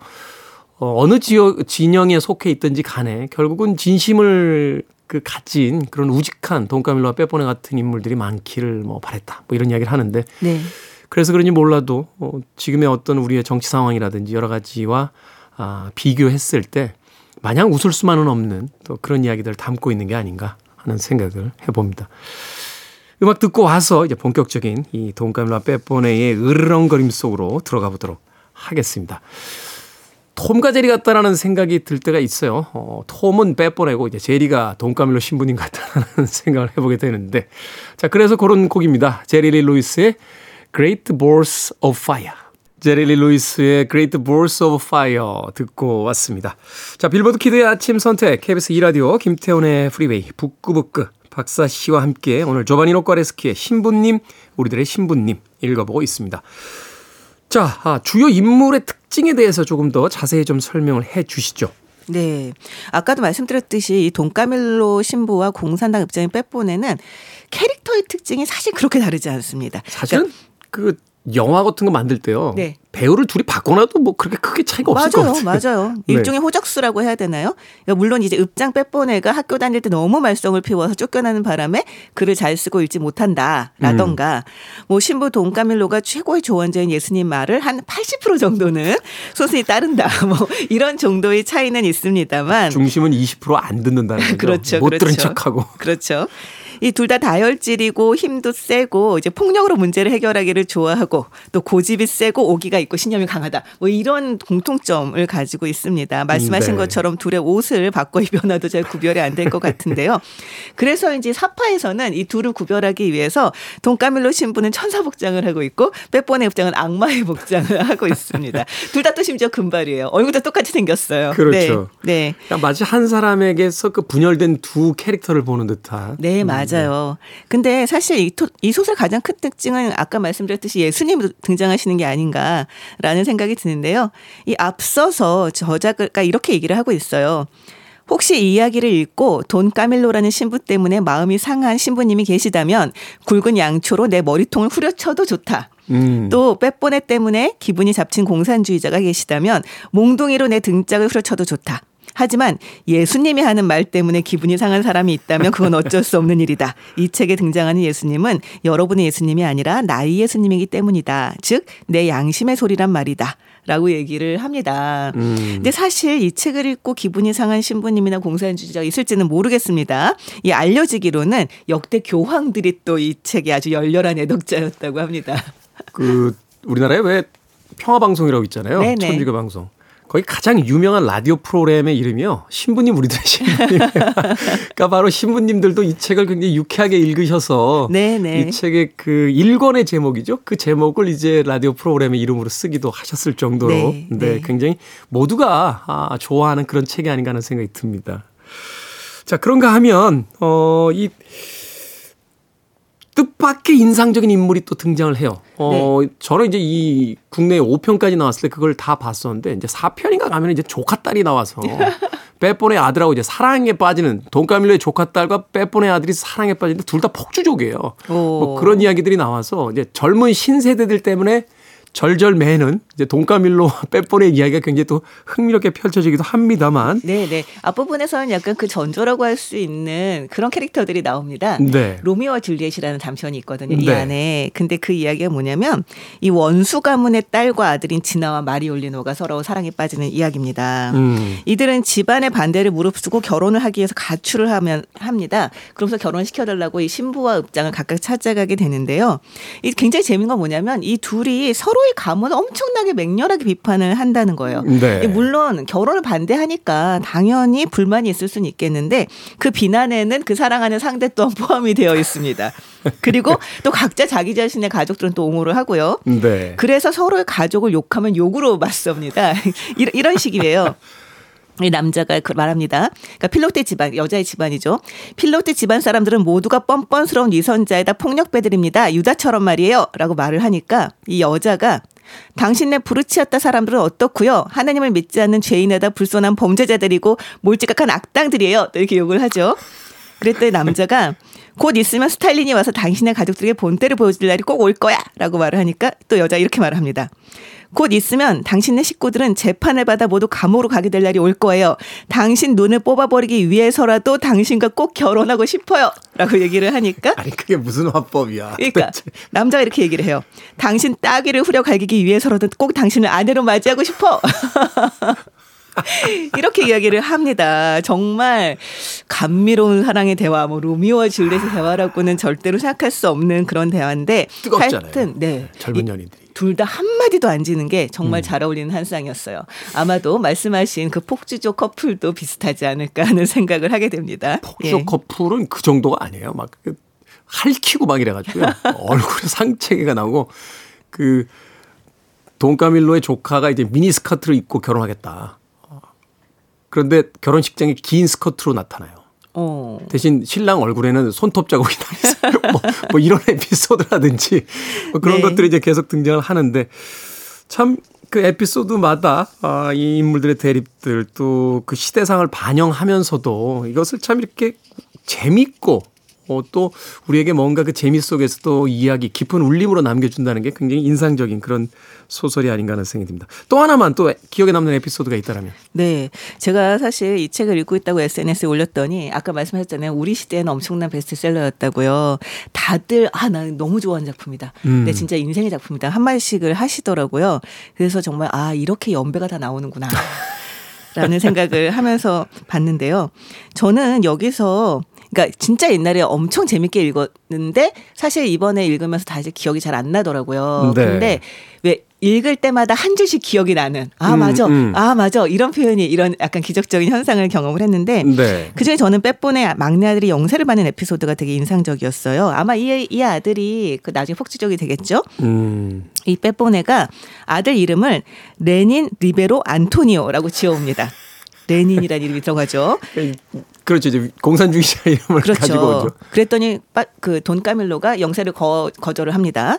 어, 어느 지역 진영에 속해 있든지 간에 결국은 진심을 그 가진 그런 우직한 돈까밀로와 빼보네 같은 인물들이 많기를 뭐 바랬다. 뭐 이런 이야기를 하는데 네. 그래서 그런지 몰라도 어, 지금의 어떤 우리의 정치 상황이라든지 여러 가지와 아, 비교했을 때 마냥 웃을 수만은 없는 또 그런 이야기들을 담고 있는 게 아닌가 하는 생각을 해봅니다. 음악 듣고 와서 이제 본격적인 이 돈까밀로와 빼보네의 으르렁거림 속으로 들어가 보도록 하겠습니다. 톰과 제리 같다라는 생각이 들 때가 있어요. 어, 톰은 빼보네고 이제 제리가 돈까밀로 신부님 같다라는 생각을 해보게 되는데 자 그래서 그런 곡입니다. 제리 리 루이스의 Great Balls of Fire. 제리 리 루이스의 Great Balls of Fire 듣고 왔습니다. 자 빌보드 kid의 아침 선택 KBS 2라디오 김태훈의 프리웨이 북끄북끄 박사 씨와 함께 오늘 조바니노 과레스키의 신부님 우리들의 신부님 읽어보고 있습니다. 자, 아, 주요 인물의 특징에 대해서 조금 더 자세히 좀 설명을 해 주시죠. 네. 아까도 말씀드렸듯이 이 돈까밀로 신부와 공산당 입장의 빼보내는 캐릭터의 특징이 사실 그렇게 다르지 않습니다. 사실은 그 영화 같은 거 만들 때요. 네. 배우를 둘이 바꿔놔도 뭐 그렇게 크게 차이가 없을 것 맞아요, 같아요. 맞아요. 네. 일종의 호적수라고 해야 되나요? 그러니까 물론 이제 읍장 빼뽀네가 학교 다닐 때 너무 말썽을 피워서 쫓겨나는 바람에 글을 잘 쓰고 읽지 못한다라던가 음. 뭐 신부 돈까밀로가 최고의 조언자인 예수님 말을 한 80% 정도는 소순이 따른다. 뭐 이런 정도의 차이는 있습니다만 중심은 20%안 듣는다는 거죠. 그렇죠, 못 들은 그렇죠. 척하고. 그렇죠. 이 둘 다 다혈질이고 힘도 세고 이제 폭력으로 문제를 해결하기를 좋아하고 또 고집이 세고 오기가 있고 신념이 강하다. 뭐 이런 공통점을 가지고 있습니다. 말씀하신 네. 것처럼 둘의 옷을 바꿔 입혀놔도 잘 구별이 안 될 것 같은데요. 그래서 이제 사파에서는 이 둘을 구별하기 위해서 돈까밀로 신부는 천사 복장을 하고 있고 빼뽀네 복장은 악마의 복장을 하고 있습니다. 둘 다 또 심지어 금발이에요. 얼굴도 똑같이 생겼어요. 그렇죠. 네. 네. 그러니까 마치 한 사람에게서 그 분열된 두 캐릭터를 보는 듯한. 네, 맞아요. 근데 사실 이, 토, 이 소설 가장 큰 특징은 아까 말씀드렸듯이 예수님이 등장하시는 게 아닌가라는 생각이 드는데요. 이 앞서서 저자가 이렇게 얘기를 하고 있어요. 혹시 이 이야기를 읽고 돈 까밀로라는 신부 때문에 마음이 상한 신부님이 계시다면 굵은 양초로 내 머리통을 후려쳐도 좋다. 음. 또 빼뽀네 때문에 기분이 잡친 공산주의자가 계시다면 몽둥이로 내 등짝을 후려쳐도 좋다. 하지만 예수님이 하는 말 때문에 기분이 상한 사람이 있다면 그건 어쩔 수 없는 일이다. 이 책에 등장하는 예수님은 여러분의 예수님이 아니라 나의 예수님이기 때문이다. 즉, 내 양심의 소리란 말이다. 라고 얘기를 합니다. 음. 근데 사실 이 책을 읽고 기분이 상한 신부님이나 공산주의자가 있을지는 모르겠습니다. 이 알려지기로는 역대 교황들이 또 이 책에 아주 열렬한 애독자였다고 합니다. 그 우리나라에 왜 평화 방송이라고 있잖아요. 네네. 천주교 방송. 거기 가장 유명한 라디오 프로그램의 이름이요. 신부님 우리들의 신부님. 그러니까 바로 신부님들도 이 책을 굉장히 유쾌하게 읽으셔서 네네. 이 책의 그 1권의 제목이죠. 그 제목을 이제 라디오 프로그램의 이름으로 쓰기도 하셨을 정도로 네, 네, 네. 굉장히 모두가 아, 좋아하는 그런 책이 아닌가 하는 생각이 듭니다. 자, 그런가 하면 어, 이 뜻밖의 인상적인 인물이 또 등장을 해요. 어, 저는 이제 이 국내 5편까지 나왔을 때 그걸 다 봤었는데 이제 4편인가 가면 이제 조카 딸이 나와서 빼뽀네 아들하고 이제 사랑에 빠지는 돈까밀로의 조카 딸과 빼뽀네 아들이 사랑에 빠지는데 둘 다 폭주족이에요. 뭐 그런 이야기들이 나와서 이제 젊은 신세대들 때문에 절절 매는 이제 돈까밀로 빼뽀네 이야기가 굉장히 또 흥미롭게 펼쳐지기도 합니다만 네 네. 앞부분에서는 약간 그 전조라고 할 수 있는 그런 캐릭터들이 나옵니다. 네. 로미오와 줄리엣이라는 단편이 있거든요. 이 네. 안에. 근데 그 이야기가 뭐냐면 이 원수 가문의 딸과 아들인 지나와 마리올리노가 서로 사랑에 빠지는 이야기입니다. 음. 이들은 집안의 반대를 무릅쓰고 결혼을 하기 위해서 가출을 하면 합니다. 그러면서 결혼시켜 달라고 이 신부와 읍장을 각각 찾아가게 되는데요. 이 굉장히 재밌는 건 뭐냐면 이 둘이 서로의 가문을 엄청나게 맹렬하게 비판을 한다는 거예요. 네. 이 물론 결혼을 반대하니까 당연히 불만이 있을 수는 있겠는데 그 비난에는 그 사랑하는 상대 또한 포함이 되어 있습니다. 그리고 또 각자 자기 자신의 가족들은 또 옹호를 하고요. 네. 그래서 서로의 가족을 욕하면 욕으로 맞섭니다. 이런 식이에요. 이 남자가 그 말합니다. 그러니까 필로테 집안 여자의 집안이죠. 필로테 집안 사람들은 모두가 뻔뻔스러운 위선자에다 폭력배들입니다. 유다처럼 말이에요.라고 말을 하니까 이 여자가 당신네 부르치았다 사람들은 어떻고요? 하나님을 믿지 않는 죄인에다 불손한 범죄자들이고 몰지각한 악당들이에요. 또 이렇게 욕을 하죠. 그랬더니 남자가 곧 있으면 스탈린이 와서 당신의 가족들에게 본때를 보여줄 날이 꼭 올 거야 라고 말을 하니까 또 여자 이렇게 말을 합니다. 곧 있으면 당신네 식구들은 재판을 받아 모두 감옥으로 가게 될 날이 올 거예요. 당신 눈을 뽑아버리기 위해서라도 당신과 꼭 결혼하고 싶어요. 라고 얘기를 하니까 아니 그게 무슨 화법이야. 그러니까 도대체. 남자가 이렇게 얘기를 해요. 당신 따귀를 후려 갈기기 위해서라도 꼭 당신을 아내로 맞이하고 싶어. 이렇게 이야기를 합니다. 정말 감미로운 사랑의 대화, 뭐 로미오와 줄리엣의 대화라고는 절대로 생각할 수 없는 그런 대화인데 뜨겁잖아요. 하여튼 네. 젊은 연인들이. 둘 다 한마디도 안 지는 게 음. 정말 잘 어울리는 한 쌍이었어요. 아마도 말씀하신 그 폭주족 커플도 비슷하지 않을까 하는 생각을 하게 됩니다. 폭주 커플은 그 정도가 아니에요. 막그 할퀴고 막 이래가지고요. 얼굴에 상체가 나오고 그 돈까밀로의 조카가 이제 미니 스커트를 입고 결혼하겠다. 그런데 결혼식장에 긴 스커트로 나타나요. 어. 대신 신랑 얼굴에는 손톱 자국이 나 있어요. 뭐, 뭐 이런 에피소드라든지 뭐 그런 네. 것들이 이제 계속 등장을 하는데 참 그 에피소드마다 아, 이 인물들의 대립들 또 그 시대상을 반영하면서도 이것을 참 이렇게 재밌고 어, 또 우리에게 뭔가 그 재미 속에서 또 이야기 깊은 울림으로 남겨준다는 게 굉장히 인상적인 그런 소설이 아닌가 하는 생각이 듭니다. 또 하나만 또 기억에 남는 에피소드가 있다면. 네. 제가 사실 이 책을 읽고 있다고 SNS에 올렸더니 아까 말씀하셨잖아요. 우리 시대에는 엄청난 베스트셀러였다고요. 다들 아, 나 너무 좋아하는 작품이다. 음. 네, 진짜 인생의 작품이다. 한 마디씩을 하시더라고요. 그래서 정말 아, 이렇게 연배가 다 나오는구나. 라는 생각을 하면서 봤는데요. 저는 여기서 그러니까 진짜 옛날에 엄청 재밌게 읽었는데 사실 이번에 읽으면서 다 이제 기억이 잘 안 나더라고요. 네. 근데 왜 읽을 때마다 한 줄씩 기억이 나는 아 음, 맞아 음. 아 맞아 이런 표현이 이런 약간 기적적인 현상을 경험을 했는데 네. 그중에 저는 빼본의 막내 아들이 영세를 받는 에피소드가 되게 인상적이었어요. 아마 이, 이 아들이 그 나중에 폭주적이 되겠죠. 음. 이 빼본애가 아들 이름을 레닌 리베로 안토니오라고 지어옵니다. 레닌이라는 이름이 들어가죠. 그렇죠. 이제 공산주의자 이름을 그렇죠. 가지고 오죠. 그랬더니 그 돈 까밀로가 영세를 거, 거절을 합니다.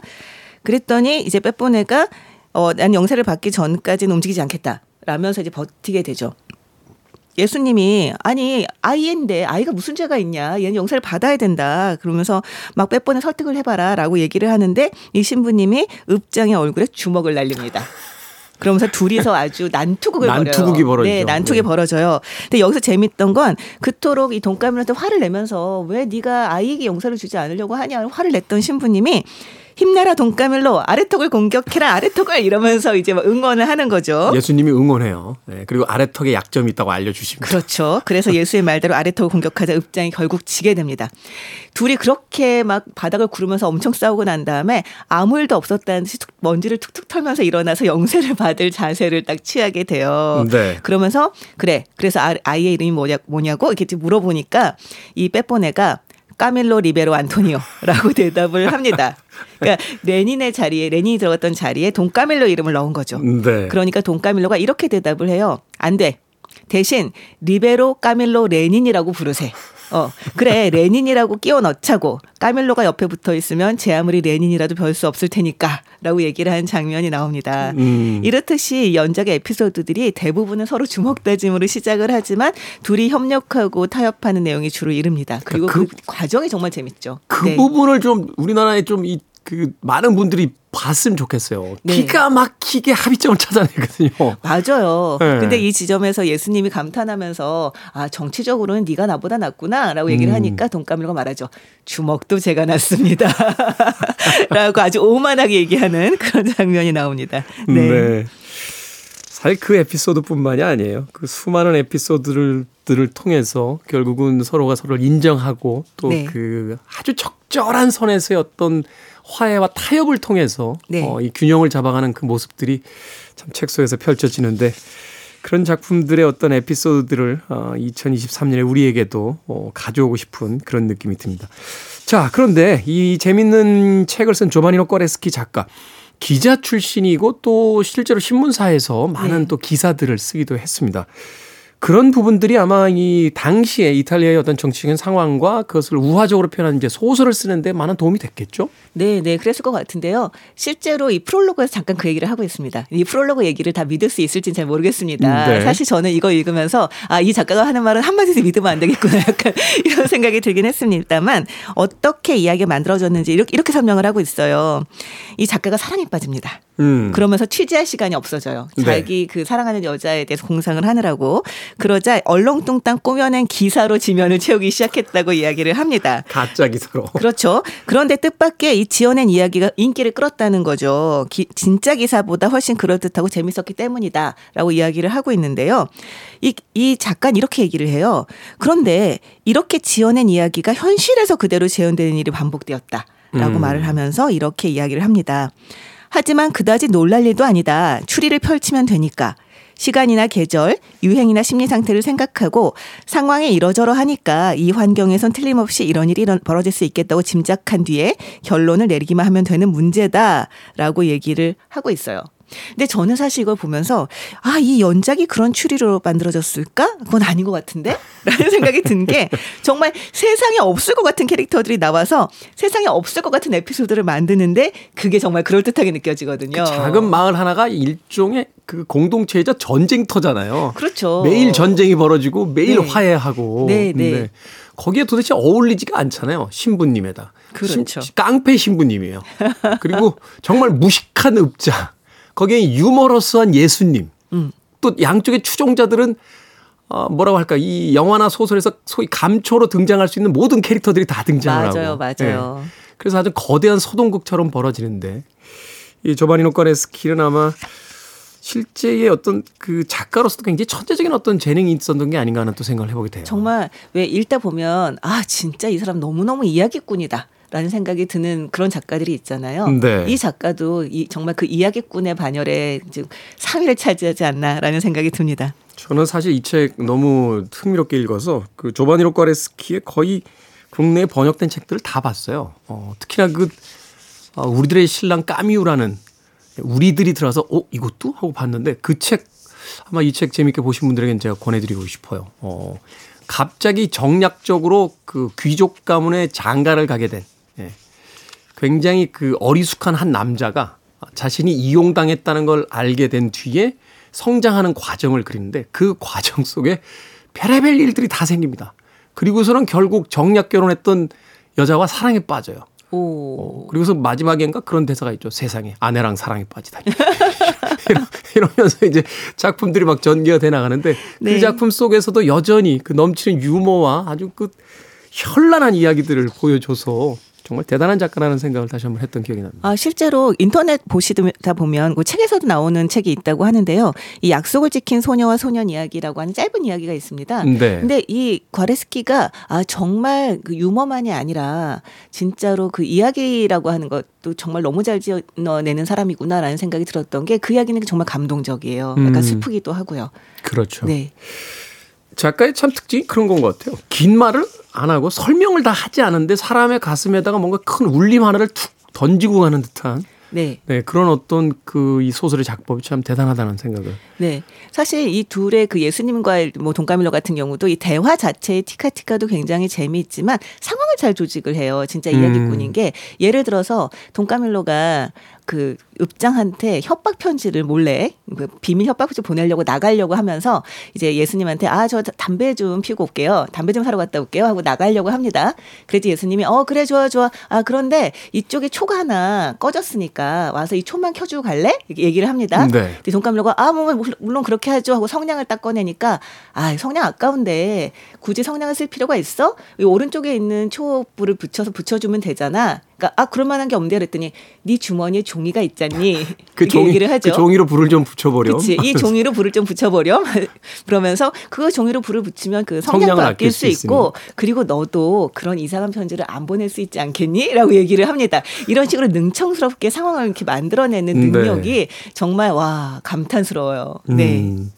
그랬더니 이제 빼뽀네가 어, 난 영세를 받기 전까지는 움직이지 않겠다. 라면서 이제 버티게 되죠. 예수님이 아니 아이인데 아이가 무슨 죄가 있냐 얘는 영세를 받아야 된다 그러면서 막 빼번에 설득을 해봐라라고 얘기를 하는데 이 신부님이 읍장의 얼굴에 주먹을 날립니다. 그러면서 둘이서 아주 난투극을 난투극이 벌어요. 네, 난투극이 네. 벌어져요. 근데 여기서 재밌던 건 그토록 이 돈가미한테 화를 내면서 왜 네가 아이에게 용서를 주지 않으려고 하냐 화를 냈던 신부님이 힘내라 돈까밀로 아래턱을 공격해라 아래턱을 이러면서 이제 응원을 하는 거죠. 예수님이 응원해요. 네, 그리고 아래턱에 약점이 있다고 알려주십니다. 그렇죠. 그래서 예수의 말대로 아래턱을 공격하자 읍장이 결국 지게 됩니다. 둘이 그렇게 막 바닥을 구르면서 엄청 싸우고 난 다음에 아무 일도 없었다는 듯이 먼지를 툭툭 털면서 일어나서 영세를 받을 자세를 딱 취하게 돼요. 네. 그러면서 그래 그래서 아, 아이의 이름이 뭐냐, 뭐냐고 이렇게 물어보니까 이 빼뽀네가 까밀로 리베로 안토니오라고 대답을 합니다. 그러니까 레닌의 자리에 레닌이 들어갔던 자리에 돈까밀로 이름을 넣은 거죠. 네. 그러니까 돈까밀로가 이렇게 대답을 해요. 안 돼. 대신 리베로 까밀로 레닌이라고 부르세. 어, 그래, 레닌이라고 끼워 넣자고. 까밀로가 옆에 붙어 있으면 제 아무리 레닌이라도 별 수 없을 테니까. 라고 얘기를 한 장면이 나옵니다. 음. 이렇듯이 연작의 에피소드들이 대부분은 서로 주먹다짐으로 시작을 하지만 둘이 협력하고 타협하는 내용이 주로 이릅니다. 그리고 그, 그 과정이 정말 재밌죠. 그 네. 부분을 좀 우리나라에 좀 이 그 많은 분들이 봤으면 좋겠어요. 네. 기가 막히게 합의점을 찾아내거든요. 맞아요. 네. 근데 이 지점에서 예수님이 감탄하면서 아 정치적으로는 네가 나보다 낫구나라고 얘기를 음. 하니까 돈까밀고 말하죠. 주먹도 제가 낫습니다. 라고 아주 오만하게 얘기하는 그런 장면이 나옵니다. 네. 네. 사실 그 에피소드뿐만이 아니에요. 그 수많은 에피소드를 들을 통해서 결국은 서로가 서로를 인정하고 또그 네. 그 아주 적절한 선에서의 어떤 화해와 타협을 통해서 네. 어, 이 균형을 잡아가는 그 모습들이 참 책 속에서 펼쳐지는데 그런 작품들의 어떤 에피소드들을 어, 2023년에 우리에게도 어, 가져오고 싶은 그런 느낌이 듭니다. 자, 그런데 이 재밌는 책을 쓴 조바니노 꺼레스키 작가 기자 출신이고 또 실제로 신문사에서 많은 네. 또 기사들을 쓰기도 했습니다. 그런 부분들이 아마 이 당시에 이탈리아의 어떤 정치적인 상황과 그것을 우화적으로 표현한 이제 소설을 쓰는데 많은 도움이 됐겠죠? 네, 네, 그랬을 것 같은데요. 실제로 이 프롤로그에서 잠깐 그 얘기를 하고 있습니다. 이 프롤로그 얘기를 다 믿을 수 있을지는 잘 모르겠습니다. 네. 사실 저는 이거 읽으면서 아, 이 작가가 하는 말은 한마디도 믿으면 안 되겠구나 약간 이런 생각이 들긴 했습니다만 어떻게 이야기가 만들어졌는지 이렇게, 이렇게 설명을 하고 있어요. 이 작가가 사랑에 빠집니다. 음. 그러면서 취재할 시간이 없어져요. 네. 자기 네. 그 사랑하는 여자에 대해서 공상을 하느라고. 그러자 얼렁뚱땅 꾸며낸 기사로 지면을 채우기 시작했다고 이야기를 합니다. 가짜 기사로. 그렇죠. 그런데 뜻밖의 이 지어낸 이야기가 인기를 끌었다는 거죠. 기, 진짜 기사보다 훨씬 그럴듯하고 재밌었기 때문이다라고 이야기를 하고 있는데요. 이, 이 작가는 이렇게 얘기를 해요. 그런데 이렇게 지어낸 이야기가 현실에서 그대로 재현되는 일이 반복되었다 라고 음. 말을 하면서 이렇게 이야기를 합니다. 하지만 그다지 놀랄 일도 아니다. 추리를 펼치면 되니까. 시간이나 계절, 유행이나 심리 상태를 생각하고 상황이 이러저러 하니까 이 환경에선 틀림없이 이런 일이 벌어질 수 있겠다고 짐작한 뒤에 결론을 내리기만 하면 되는 문제다라고 얘기를 하고 있어요. 근데 저는 사실 이걸 보면서 아, 이 연작이 그런 추리로 만들어졌을까? 그건 아닌 것 같은데? 라는 생각이 든 게 정말 세상에 없을 것 같은 캐릭터들이 나와서 세상에 없을 것 같은 에피소드를 만드는데 그게 정말 그럴듯하게 느껴지거든요. 그 작은 마을 하나가 일종의 그 공동체이자 전쟁터잖아요. 그렇죠. 매일 전쟁이 벌어지고 매일 네. 화해하고. 네, 네. 근데 거기에 도대체 어울리지가 않잖아요. 신부님에다. 그렇죠. 신- 깡패 신부님이에요. 그리고 정말 무식한 읍자. 거기에 유머러스한 예수님. 음. 또 양쪽의 추종자들은 어, 뭐라고 할까 이 영화나 소설에서 소위 감초로 등장할 수 있는 모든 캐릭터들이 다 등장을 맞아요, 하고 맞아요. 예. 그래서 아주 거대한 소동극처럼 벌어지는데 이 조바니노 꺼레스키는 아마 실제의 어떤 그 작가로서도 굉장히 천재적인 어떤 재능이 있었던 게 아닌가 하는 또 생각을 해보게 돼요. 정말 왜 읽다 보면 아 진짜 이 사람 너무 너무 이야기꾼이다. 라는 생각이 드는 그런 작가들이 있잖아요. 네. 이 작가도 이, 정말 그 이야기꾼의 반열에 지금 상위를 차지하지 않나라는 생각이 듭니다. 저는 사실 이 책 너무 흥미롭게 읽어서 그 조바니노 꺼레스키의 거의 국내에 번역된 책들을 다 봤어요. 어, 특히나 그 어, 우리들의 신랑 까미우라는 우리들이 들어서 어 이것도 하고 봤는데 그 책 아마 이 책 재밌게 보신 분들에겐 제가 권해드리고 싶어요. 어, 갑자기 정략적으로 그 귀족 가문의 장가를 가게 된 예, 굉장히 그 어리숙한 한 남자가 자신이 이용당했다는 걸 알게 된 뒤에 성장하는 과정을 그리는데 그 과정 속에 별의별 일들이 다 생깁니다. 그리고서는 결국 정략 결혼했던 여자와 사랑에 빠져요. 오. 그리고서 마지막엔가 그런 대사가 있죠. 세상에 아내랑 사랑에 빠지다니. 이러- 이러면서 이제 작품들이 막 전개가 돼 나가는데 네. 그 작품 속에서도 여전히 그 넘치는 유머와 아주 그 현란한 이야기들을 보여줘서 정말 대단한 작가라는 생각을 다시 한번 했던 기억이 납니다. 아, 실제로 인터넷 보시다 보면 그 책에서도 나오는 책이 있다고 하는데요. 이 약속을 지킨 소녀와 소년 이야기라고 하는 짧은 이야기가 있습니다. 네. 근데 이 과레스키가 아 정말 그 유머만이 아니라 진짜로 그 이야기라고 하는 것도 정말 너무 잘 지어내는 사람이구나라는 생각이 들었던 게 그 이야기는 정말 감동적이에요. 약간 음. 슬프기도 하고요. 그렇죠. 네. 작가의 참 특징이 그런 건 것 같아요. 긴 말을 안 하고 설명을 다 하지 않은데 사람의 가슴에다가 뭔가 큰 울림 하나를 툭 던지고 가는 듯한 네. 네, 그런 어떤 그 이 소설의 작법이 참 대단하다는 생각을. 네. 사실 이 둘의 그 예수님과의 뭐 동카밀로 같은 경우도 이 대화 자체의 티카티카도 굉장히 재미있지만 상황을 잘 조직을 해요. 진짜 이야기꾼인 음. 게 예를 들어서 동카밀로가 그 읍장한테 협박 편지를 몰래 그 비밀 협박 편지 보내려고 나가려고 하면서 이제 예수님한테 아 저 담배 좀 피우고 올게요. 담배 좀 사러 갔다 올게요 하고 나가려고 합니다. 그래도 예수님이 어 그래 좋아 좋아. 아 그런데 이쪽에 초가 하나 꺼졌으니까 와서 이 초만 켜주고 갈래? 얘기를 합니다. 네. 근데 동감로가 아 뭐, 뭐, 물론 그렇게 하죠 하고 성냥을 딱 꺼내니까 아 성냥 아까운데 굳이 성냥을 쓸 필요가 있어? 이 오른쪽에 있는 초 불을 붙여서 붙여주면 되잖아. 그러니까 아 그럴 만한 게 없는데 그랬더니 네 주머니에 종이가 있잖니 그 종이, 얘기를 하죠. 그 종이로 불을 좀 붙여버려. 그치. 이 종이로 불을 좀 붙여버렴. 그러면서 그 종이로 불을 붙이면 그 아낄 아낄 수 수 있고 그리고 너도 그런 이상한 편지를 안 보낼 수 있지 않겠니? 라고 얘기를 합니다. 이런 식으로 능청스럽게 상황을 이렇게 만들어내는 네. 능력이 정말 와 감탄스러워요. 네. 음,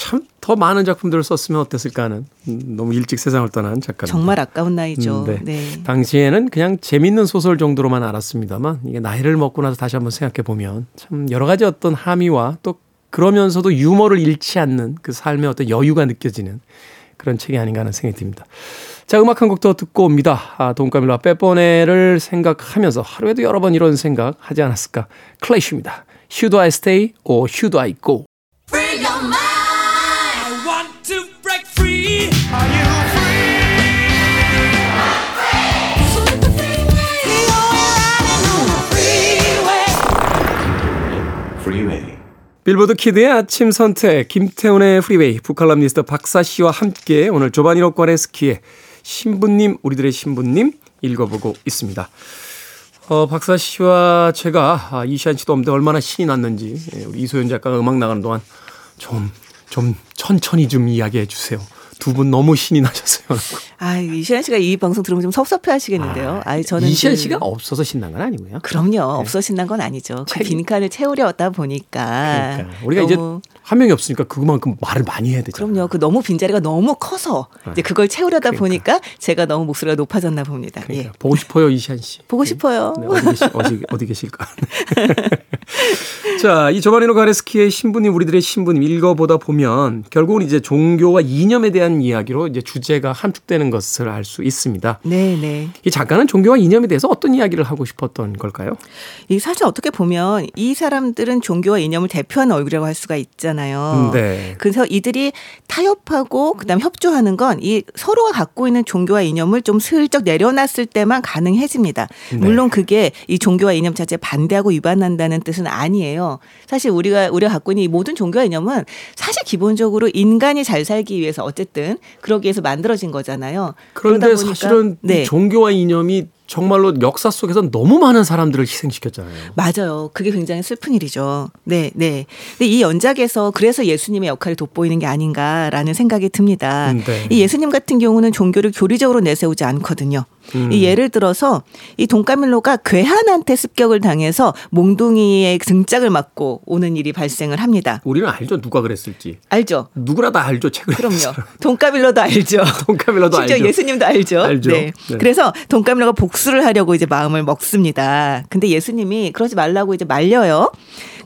참 더 많은 작품들을 썼으면 어땠을까 하는 음, 너무 일찍 세상을 떠난 작가입니다. 정말 아까운 나이죠. 음, 네. 네. 당시에는 그냥 재밌는 소설 정도로만 알았습니다만 이게 나이를 먹고 나서 다시 한번 생각해 보면 참 여러 가지 어떤 함의와 또 그러면서도 유머를 잃지 않는 그 삶의 어떤 여유가 느껴지는 그런 책이 아닌가 하는 생각이 듭니다. 자, 음악 한 곡 더 듣고 옵니다. 아, 돈까밀라 빼뽀네를 생각하면서 하루에도 여러 번 이런 생각 하지 않았을까? 클래쉬입니다. Should I stay or should I go? 빌보드 kid의 아침 선택 김태훈의 프리웨이 북칼럼니스트 박사 씨와 함께 오늘 조바니노 과레스키의 신부님 우리들의 신부님 읽어보고 있습니다. 어, 박사 씨와 제가 아, 이시안 씨도 없는데 얼마나 신이 났는지 예, 우리 이소연 작가가 음악 나가는 동안 좀, 좀 천천히 좀 이야기해 주세요. 두 분 너무 신이 나셨어요. 아, 이시안 씨가 이 방송 들으면 좀 섭섭해 하시겠는데요. 아, 저는 이시안 그- 씨가 없어서 신난 건 아니고요. 그럼요. 없어 신난 건 아니죠. 그 빈칸을 채우려다 보니까. 그러니까 우리가 이제 한 명이 없으니까 그만큼 말을 많이 해야 되잖아요. 그럼요. 그 너무 빈자리가 너무 커서 이제 그걸 채우려다 그러니까. 보니까 제가 너무 목소리가 높아졌나 봅니다. 그러니까 예. 보고 싶어요 이시안 씨. 보고 싶어요. 네, 어디, 계시, 어디, 어디 계실까? 자, 이 조바니노 가레스키의 신부님, 우리들의 신부님 읽어보다 보면 결국은 이제 종교와 이념에 대한 이야기로 이제 주제가 함축되는 것을 알 수 있습니다. 네, 네. 이 작가는 종교와 이념에 대해서 어떤 이야기를 하고 싶었던 걸까요? 이 사실 어떻게 보면 이 사람들은 종교와 이념을 대표하는 얼굴이라고 할 수가 있잖아요. 네. 그래서 이들이 타협하고 그다음 협조하는 건 이 서로가 갖고 있는 종교와 이념을 좀 슬쩍 내려놨을 때만 가능해집니다. 네. 물론 그게 이 종교와 이념 자체에 반대하고 위반한다는 뜻은 아니에요. 사실 우리가 우리가 갖고 있는 이 모든 종교와 이념은 사실 기본적으로 인간이 잘 살기 위해서 어쨌든 그러기 위해서 만들어진 거잖아요. 그런데 보니까- 사실은 네. 이 종교와 이념이 정말로 역사 속에서 너무 많은 사람들을 희생시켰잖아요. 맞아요. 그게 굉장히 슬픈 일이죠. 네, 네. 근데 이 연작에서 그래서 예수님의 역할이 돋보이는 게 아닌가라는 생각이 듭니다. 음, 네. 이 예수님 같은 경우는 종교를 교리적으로 내세우지 않거든요. 음. 이 예를 들어서 이 돈까밀로가 괴한한테 습격을 당해서 몽둥이의 등짝을 맞고 오는 일이 발생을 합니다. 우리는 알죠 누가 그랬을지. 알죠? 누구나 다 알죠 책을. 그럼요. 돈까밀로도 알죠. 돈카밀로도 심지어 알죠. 예수님도 알죠. 알죠. 네. 네. 그래서 돈까밀로가 복수를 하려고 이제 마음을 먹습니다. 근데 예수님이 그러지 말라고 이제 말려요.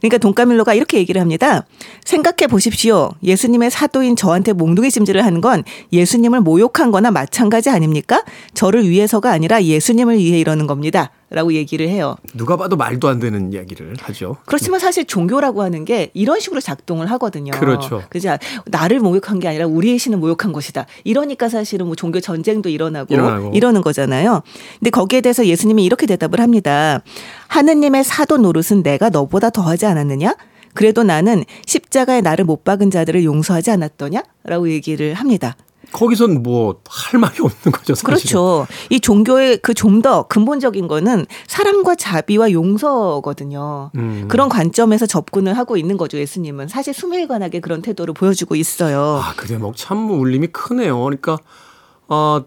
그러니까 돈까밀로가 이렇게 얘기를 합니다. 생각해 보십시오. 예수님의 사도인 저한테 몽둥이 찜질을 하는 건 예수님을 모욕한 거나 마찬가지 아닙니까? 저를 위해서 가 아니라 예수님을 위해 이러는 겁니다. 라고 얘기를 해요. 누가 봐도 말도 안 되는 이야기를 하죠. 그렇지만 사실 종교라고 하는 게 이런 식으로 작동을 하거든요. 그렇죠. 그죠? 나를 모욕한 게 아니라 우리의 신을 모욕한 것이다. 이러니까 사실은 뭐 종교 전쟁도 일어나고, 일어나고. 이러는 거잖아요. 근데 거기에 대해서 예수님이 이렇게 대답을 합니다. 하느님의 사도 노릇은 내가 너보다 더하지 않았느냐? 그래도 나는 십자가에 나를 못 박은 자들을 용서하지 않았더냐? 라고 얘기를 합니다. 거기선 뭐 할 말이 없는 거죠. 사실은. 그렇죠. 이 종교의 그 좀 더 근본적인 거는 사랑과 자비와 용서거든요. 음. 그런 관점에서 접근을 하고 있는 거죠. 예수님은 사실 수밀관하게 그런 태도를 보여주고 있어요. 아, 그 대목 참 울림이 크네요. 그러니까 어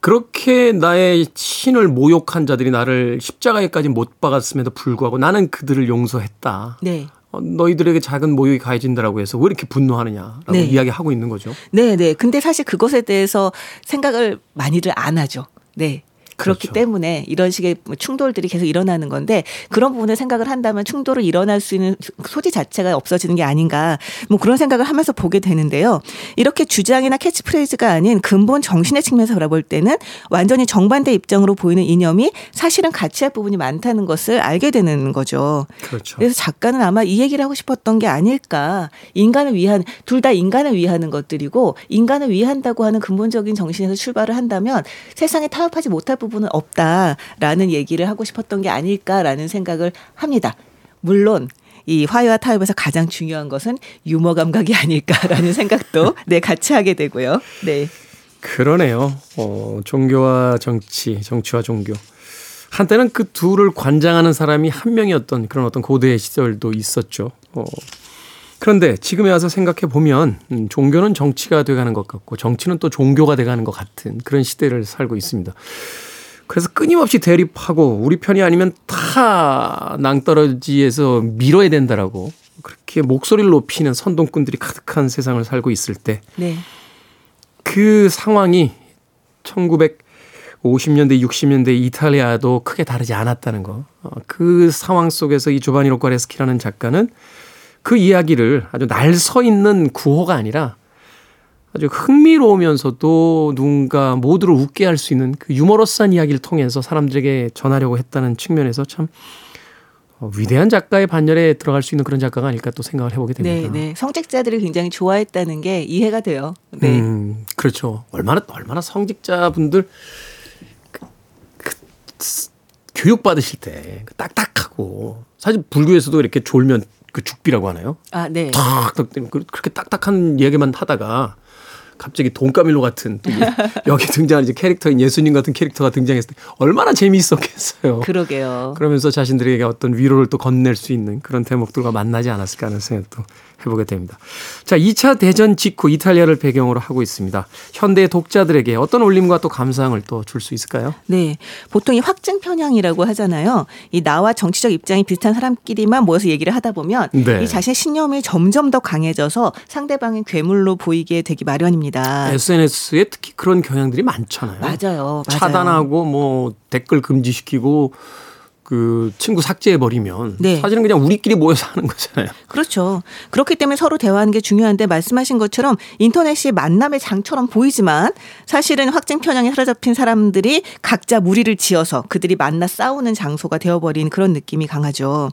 그렇게 나의 신을 모욕한 자들이 나를 십자가에까지 못 박았음에도 불구하고 나는 그들을 용서했다. 네. 어, 너희들에게 작은 모욕이 가해진다라고 해서 왜 이렇게 분노하느냐라고 네. 이야기하고 있는 거죠. 네, 네. 근데 사실 그것에 대해서 생각을 많이들 안 하죠. 네. 그렇기 그렇죠. 때문에 이런 식의 뭐 충돌들이 계속 일어나는 건데 그런 부분을 생각을 한다면 충돌을 일어날 수 있는 소지 자체가 없어지는 게 아닌가 뭐 그런 생각을 하면서 보게 되는데요. 이렇게 주장이나 캐치프레이즈가 아닌 근본 정신의 측면에서 바라볼 때는 완전히 정반대 입장으로 보이는 이념이 사실은 같이 할 부분이 많다는 것을 알게 되는 거죠. 그렇죠. 그래서 작가는 아마 이 얘기를 하고 싶었던 게 아닐까. 인간을 위한 둘 다 인간을 위하는 것들이고 인간을 위한다고 하는 근본적인 정신에서 출발을 한다면 세상에 타협하지 못할 부분 은 없다라는 얘기를 하고 싶었던 게 아닐까라는 생각을 합니다. 물론 이 화해와 타협에서 가장 중요한 것은 유머 감각이 아닐까라는 생각도 네 같이 하게 되고요. 네. 그러네요. 어, 종교와 정치, 정치와 종교. 한때는 그 둘을 관장하는 사람이 한 명이었던 그런 어떤 고대의 시절도 있었죠. 어, 그런데 지금에 와서 생각해 보면 음, 종교는 정치가 돼가는 것 같고 정치는 또 종교가 돼가는 것 같은 그런 시대를 살고 있습니다. 그래서 끊임없이 대립하고 우리 편이 아니면 타 낭떠러지에서 밀어야 된다라고 그렇게 목소리를 높이는 선동꾼들이 가득한 세상을 살고 있을 때 네. 그 상황이 1950년대, 60년대 이탈리아도 크게 다르지 않았다는 거. 어, 그 상황 속에서 이 조바니 로과레스키라는 작가는 그 이야기를 아주 날 서 있는 구호가 아니라 아주 흥미로우면서도 누군가 모두를 웃게 할 수 있는 그 유머러스한 이야기를 통해서 사람들에게 전하려고 했다는 측면에서 참 어, 위대한 작가의 반열에 들어갈 수 있는 그런 작가가 아닐까 또 생각을 해보게 네, 됩니다. 네. 성직자들이 굉장히 좋아했다는 게 이해가 돼요. 네. 음, 그렇죠. 얼마나 얼마나 성직자분들 그, 그, 스- 교육 받으실 때 그 딱딱하고 사실 불교에서도 이렇게 졸면 그 죽비라고 하나요? 아, 네. 탁탁 그- 그렇게 딱딱한 얘기만 하다가 갑자기 돈까밀로 같은 또 예- 여기 등장하는 이제 캐릭터인 예수님 같은 캐릭터가 등장했을 때 얼마나 재미있었겠어요. 그러게요. 그러면서 자신들에게 어떤 위로를 또 건넬 수 있는 그런 대목들과 만나지 않았을까 하는 생각도 해보게 됩니다. 자, 2차 대전 직후 이탈리아를 배경으로 하고 있습니다. 현대 독자들에게 어떤 울림과 또 감상을 또 줄 수 있을까요? 네. 보통 이 확증 편향이라고 하잖아요. 이 나와 정치적 입장이 비슷한 사람끼리만 모여서 얘기를 하다 보면 네. 이 자신의 신념이 점점 더 강해져서 상대방이 괴물로 보이게 되기 마련입니다. SNS에 특히 그런 경향들이 많잖아요. 맞아요. 맞아요. 차단하고 뭐 댓글 금지시키고 그 친구 삭제해 버리면 네. 사실은 그냥 우리끼리 모여서 하는 거잖아요. 그렇죠. 그렇기 때문에 서로 대화하는 게 중요한데 말씀하신 것처럼 인터넷이 만남의 장처럼 보이지만 사실은 확증 편향에 사로잡힌 사람들이 각자 무리를 지어서 그들이 만나 싸우는 장소가 되어버린 그런 느낌이 강하죠.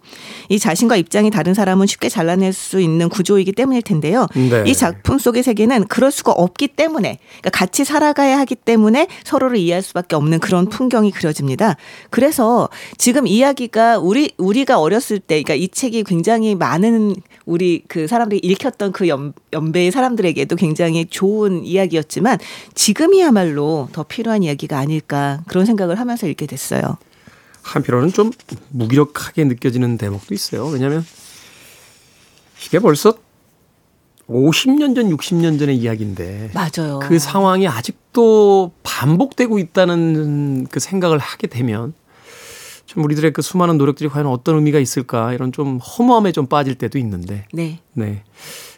이 자신과 입장이 다른 사람은 쉽게 잘라낼 수 있는 구조이기 때문일 텐데요. 네. 이 작품 속의 세계는 그럴 수가 없기 때문에 그러니까 같이 살아가야 하기 때문에 서로를 이해할 수밖에 없는 그런 풍경이 그려집니다. 그래서 지금 이야기가 우리 우리가 어렸을 때, 그러니까 이 책이 굉장히 많은 우리 그 사람들이 읽혔던 그 연, 연배의 사람들에게도 굉장히 좋은 이야기였지만 지금이야말로 더 필요한 이야기가 아닐까 그런 생각을 하면서 읽게 됐어요. 한편으로는 좀 무기력하게 느껴지는 대목도 있어요. 왜냐하면 이게 벌써 50년 전, 60년 전의 이야기인데 맞아요. 그 상황이 아직도 반복되고 있다는 그 생각을 하게 되면 좀 우리들의 그 수많은 노력들이 과연 어떤 의미가 있을까 이런 좀 허무함에 좀 빠질 때도 있는데 네. 네.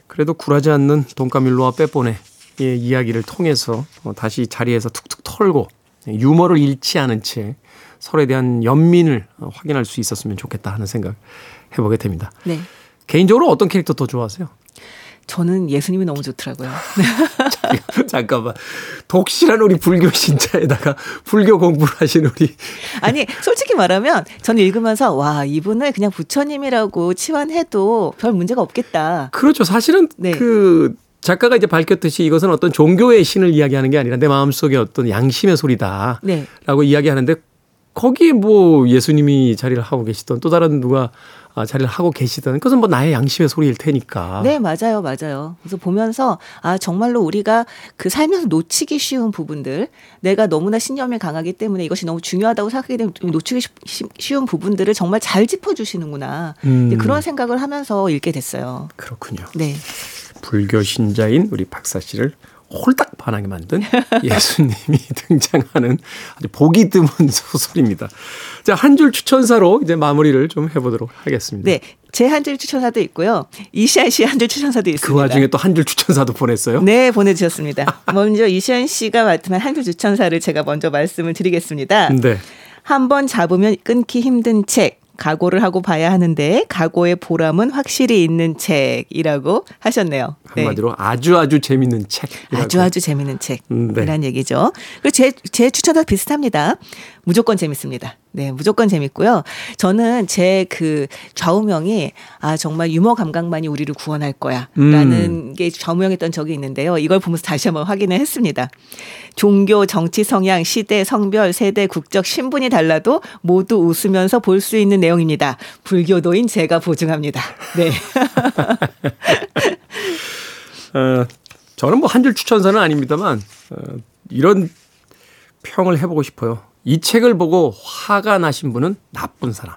그래도 굴하지 않는 돈까밀로와 빼보네 의 이야기를 통해서 어, 다시 자리에서 툭툭 털고 유머를 잃지 않은 채 서로에 대한 연민을 어, 확인할 수 있었으면 좋겠다 하는 생각 해보게 됩니다. 네. 개인적으로 어떤 캐릭터 더 좋아하세요? 저는 예수님이 너무 좋더라고요. 잠깐만. 독실한 우리 불교 신자에다가 불교 공부를 하신 우리 아니 솔직히 말하면 저는 읽으면서 와 이분을 그냥 부처님이라고 치환해도 별 문제가 없겠다. 그렇죠. 사실은 네. 그 작가가 이제 밝혔듯이 이것은 어떤 종교의 신을 이야기하는 게 아니라 내 마음속에 어떤 양심의 소리다라고 네. 이야기하는데 거기에 뭐 예수님이 자리를 하고 계시던 또 다른 누가 아, 자리를 하고 계시던 그것은 뭐 나의 양심의 소리일 테니까. 네, 맞아요, 맞아요. 그래서 보면서 아 정말로 우리가 그 살면서 놓치기 쉬운 부분들, 내가 너무나 신념이 강하기 때문에 이것이 너무 중요하다고 생각하게 되면 놓치기 쉬- 쉬운 부분들을 정말 잘 짚어주시는구나. 음. 그런 생각을 하면서 읽게 됐어요. 그렇군요. 네, 불교 신자인 우리 박사 씨를 홀딱 반하게 만든 예수님이 등장하는 아주 보기 드문 소설입니다. 자, 한 줄 추천사로 이제 마무리를 좀 해보도록 하겠습니다. 네, 제 한 줄 추천사도 있고요. 이시안 씨 한 줄 추천사도 있습니다. 그 와중에 또 한 줄 추천사도 보냈어요. 네, 보내주셨습니다. 먼저 이시안 씨가 맡으면 한 줄 추천사를 제가 먼저 말씀을 드리겠습니다. 네. 한번 잡으면 끊기 힘든 책. 각오를 하고 봐야 하는데 각오의 보람은 확실히 있는 책이라고 하셨네요. 네. 한마디로 아주 아주 재밌는 책. 아주 아주 재밌는 음, 네. 책이란 얘기죠. 그리고 제, 제 추천도 비슷합니다. 무조건 재밌습니다. 네, 무조건 재밌고요. 저는 제 그 좌우명이 아 정말 유머 감각만이 우리를 구원할 거야라는 음. 게 좌우명했던 적이 있는데요. 이걸 보면서 다시 한번 확인을 했습니다. 종교, 정치 성향, 시대, 성별, 세대, 국적, 신분이 달라도 모두 웃으면서 볼 수 있는 내용입니다. 불교도인 제가 보증합니다. 네. 어, 저는 뭐 한줄 추천사는 아닙니다만 어, 이런 평을 해보고 싶어요. 이 책을 보고 화가 나신 분은 나쁜 사람.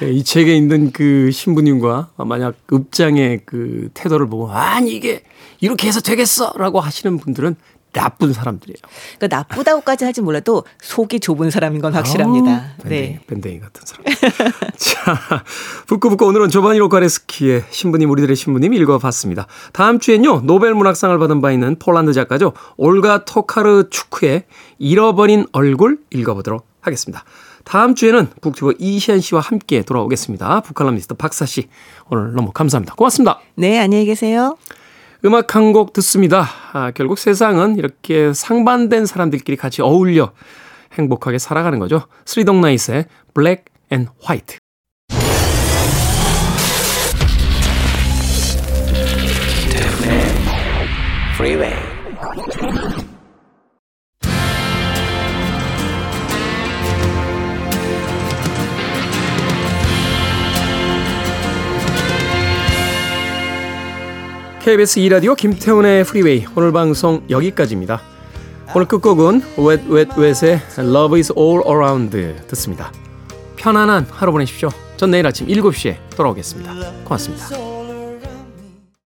네, 이 책에 있는 그 신부님과 만약 읍장의 그 태도를 보고 아니 이게 이렇게 해서 되겠어라고 하시는 분들은 나쁜 사람들이에요. 그러니까 나쁘다고까지 하진 몰라도 속이 좁은 사람인 건 확실합니다. 밴댕이, 네. 밴댕이 같은 사람. 자, 북구북구 오늘은 조바니 로카레스키의 신부님, 우리들의 신부님 읽어봤습니다. 다음 주엔요, 노벨 문학상을 받은 바 있는 폴란드 작가죠. 올가 토카르 추크의 잃어버린 얼굴 읽어보도록 하겠습니다. 다음 주에는 북튜버 이시안 씨와 함께 돌아오겠습니다. 북칼럼니스트 박사 씨, 오늘 너무 감사합니다. 고맙습니다. 네, 안녕히 계세요. 음악 한 곡 듣습니다. 아, 결국 세상은 이렇게 상반된 사람들끼리 같이 어울려 행복하게 살아가는 거죠. Three Dog Night의 Black and White. KBS 2라디오 김태훈의 프리웨이 오늘 방송 여기까지입니다. 오늘 끝곡은 Wet Wet Wet의 Love is All Around 듣습니다. 편안한 하루 보내십시오. 전 내일 아침 7시에 돌아오겠습니다. 고맙습니다.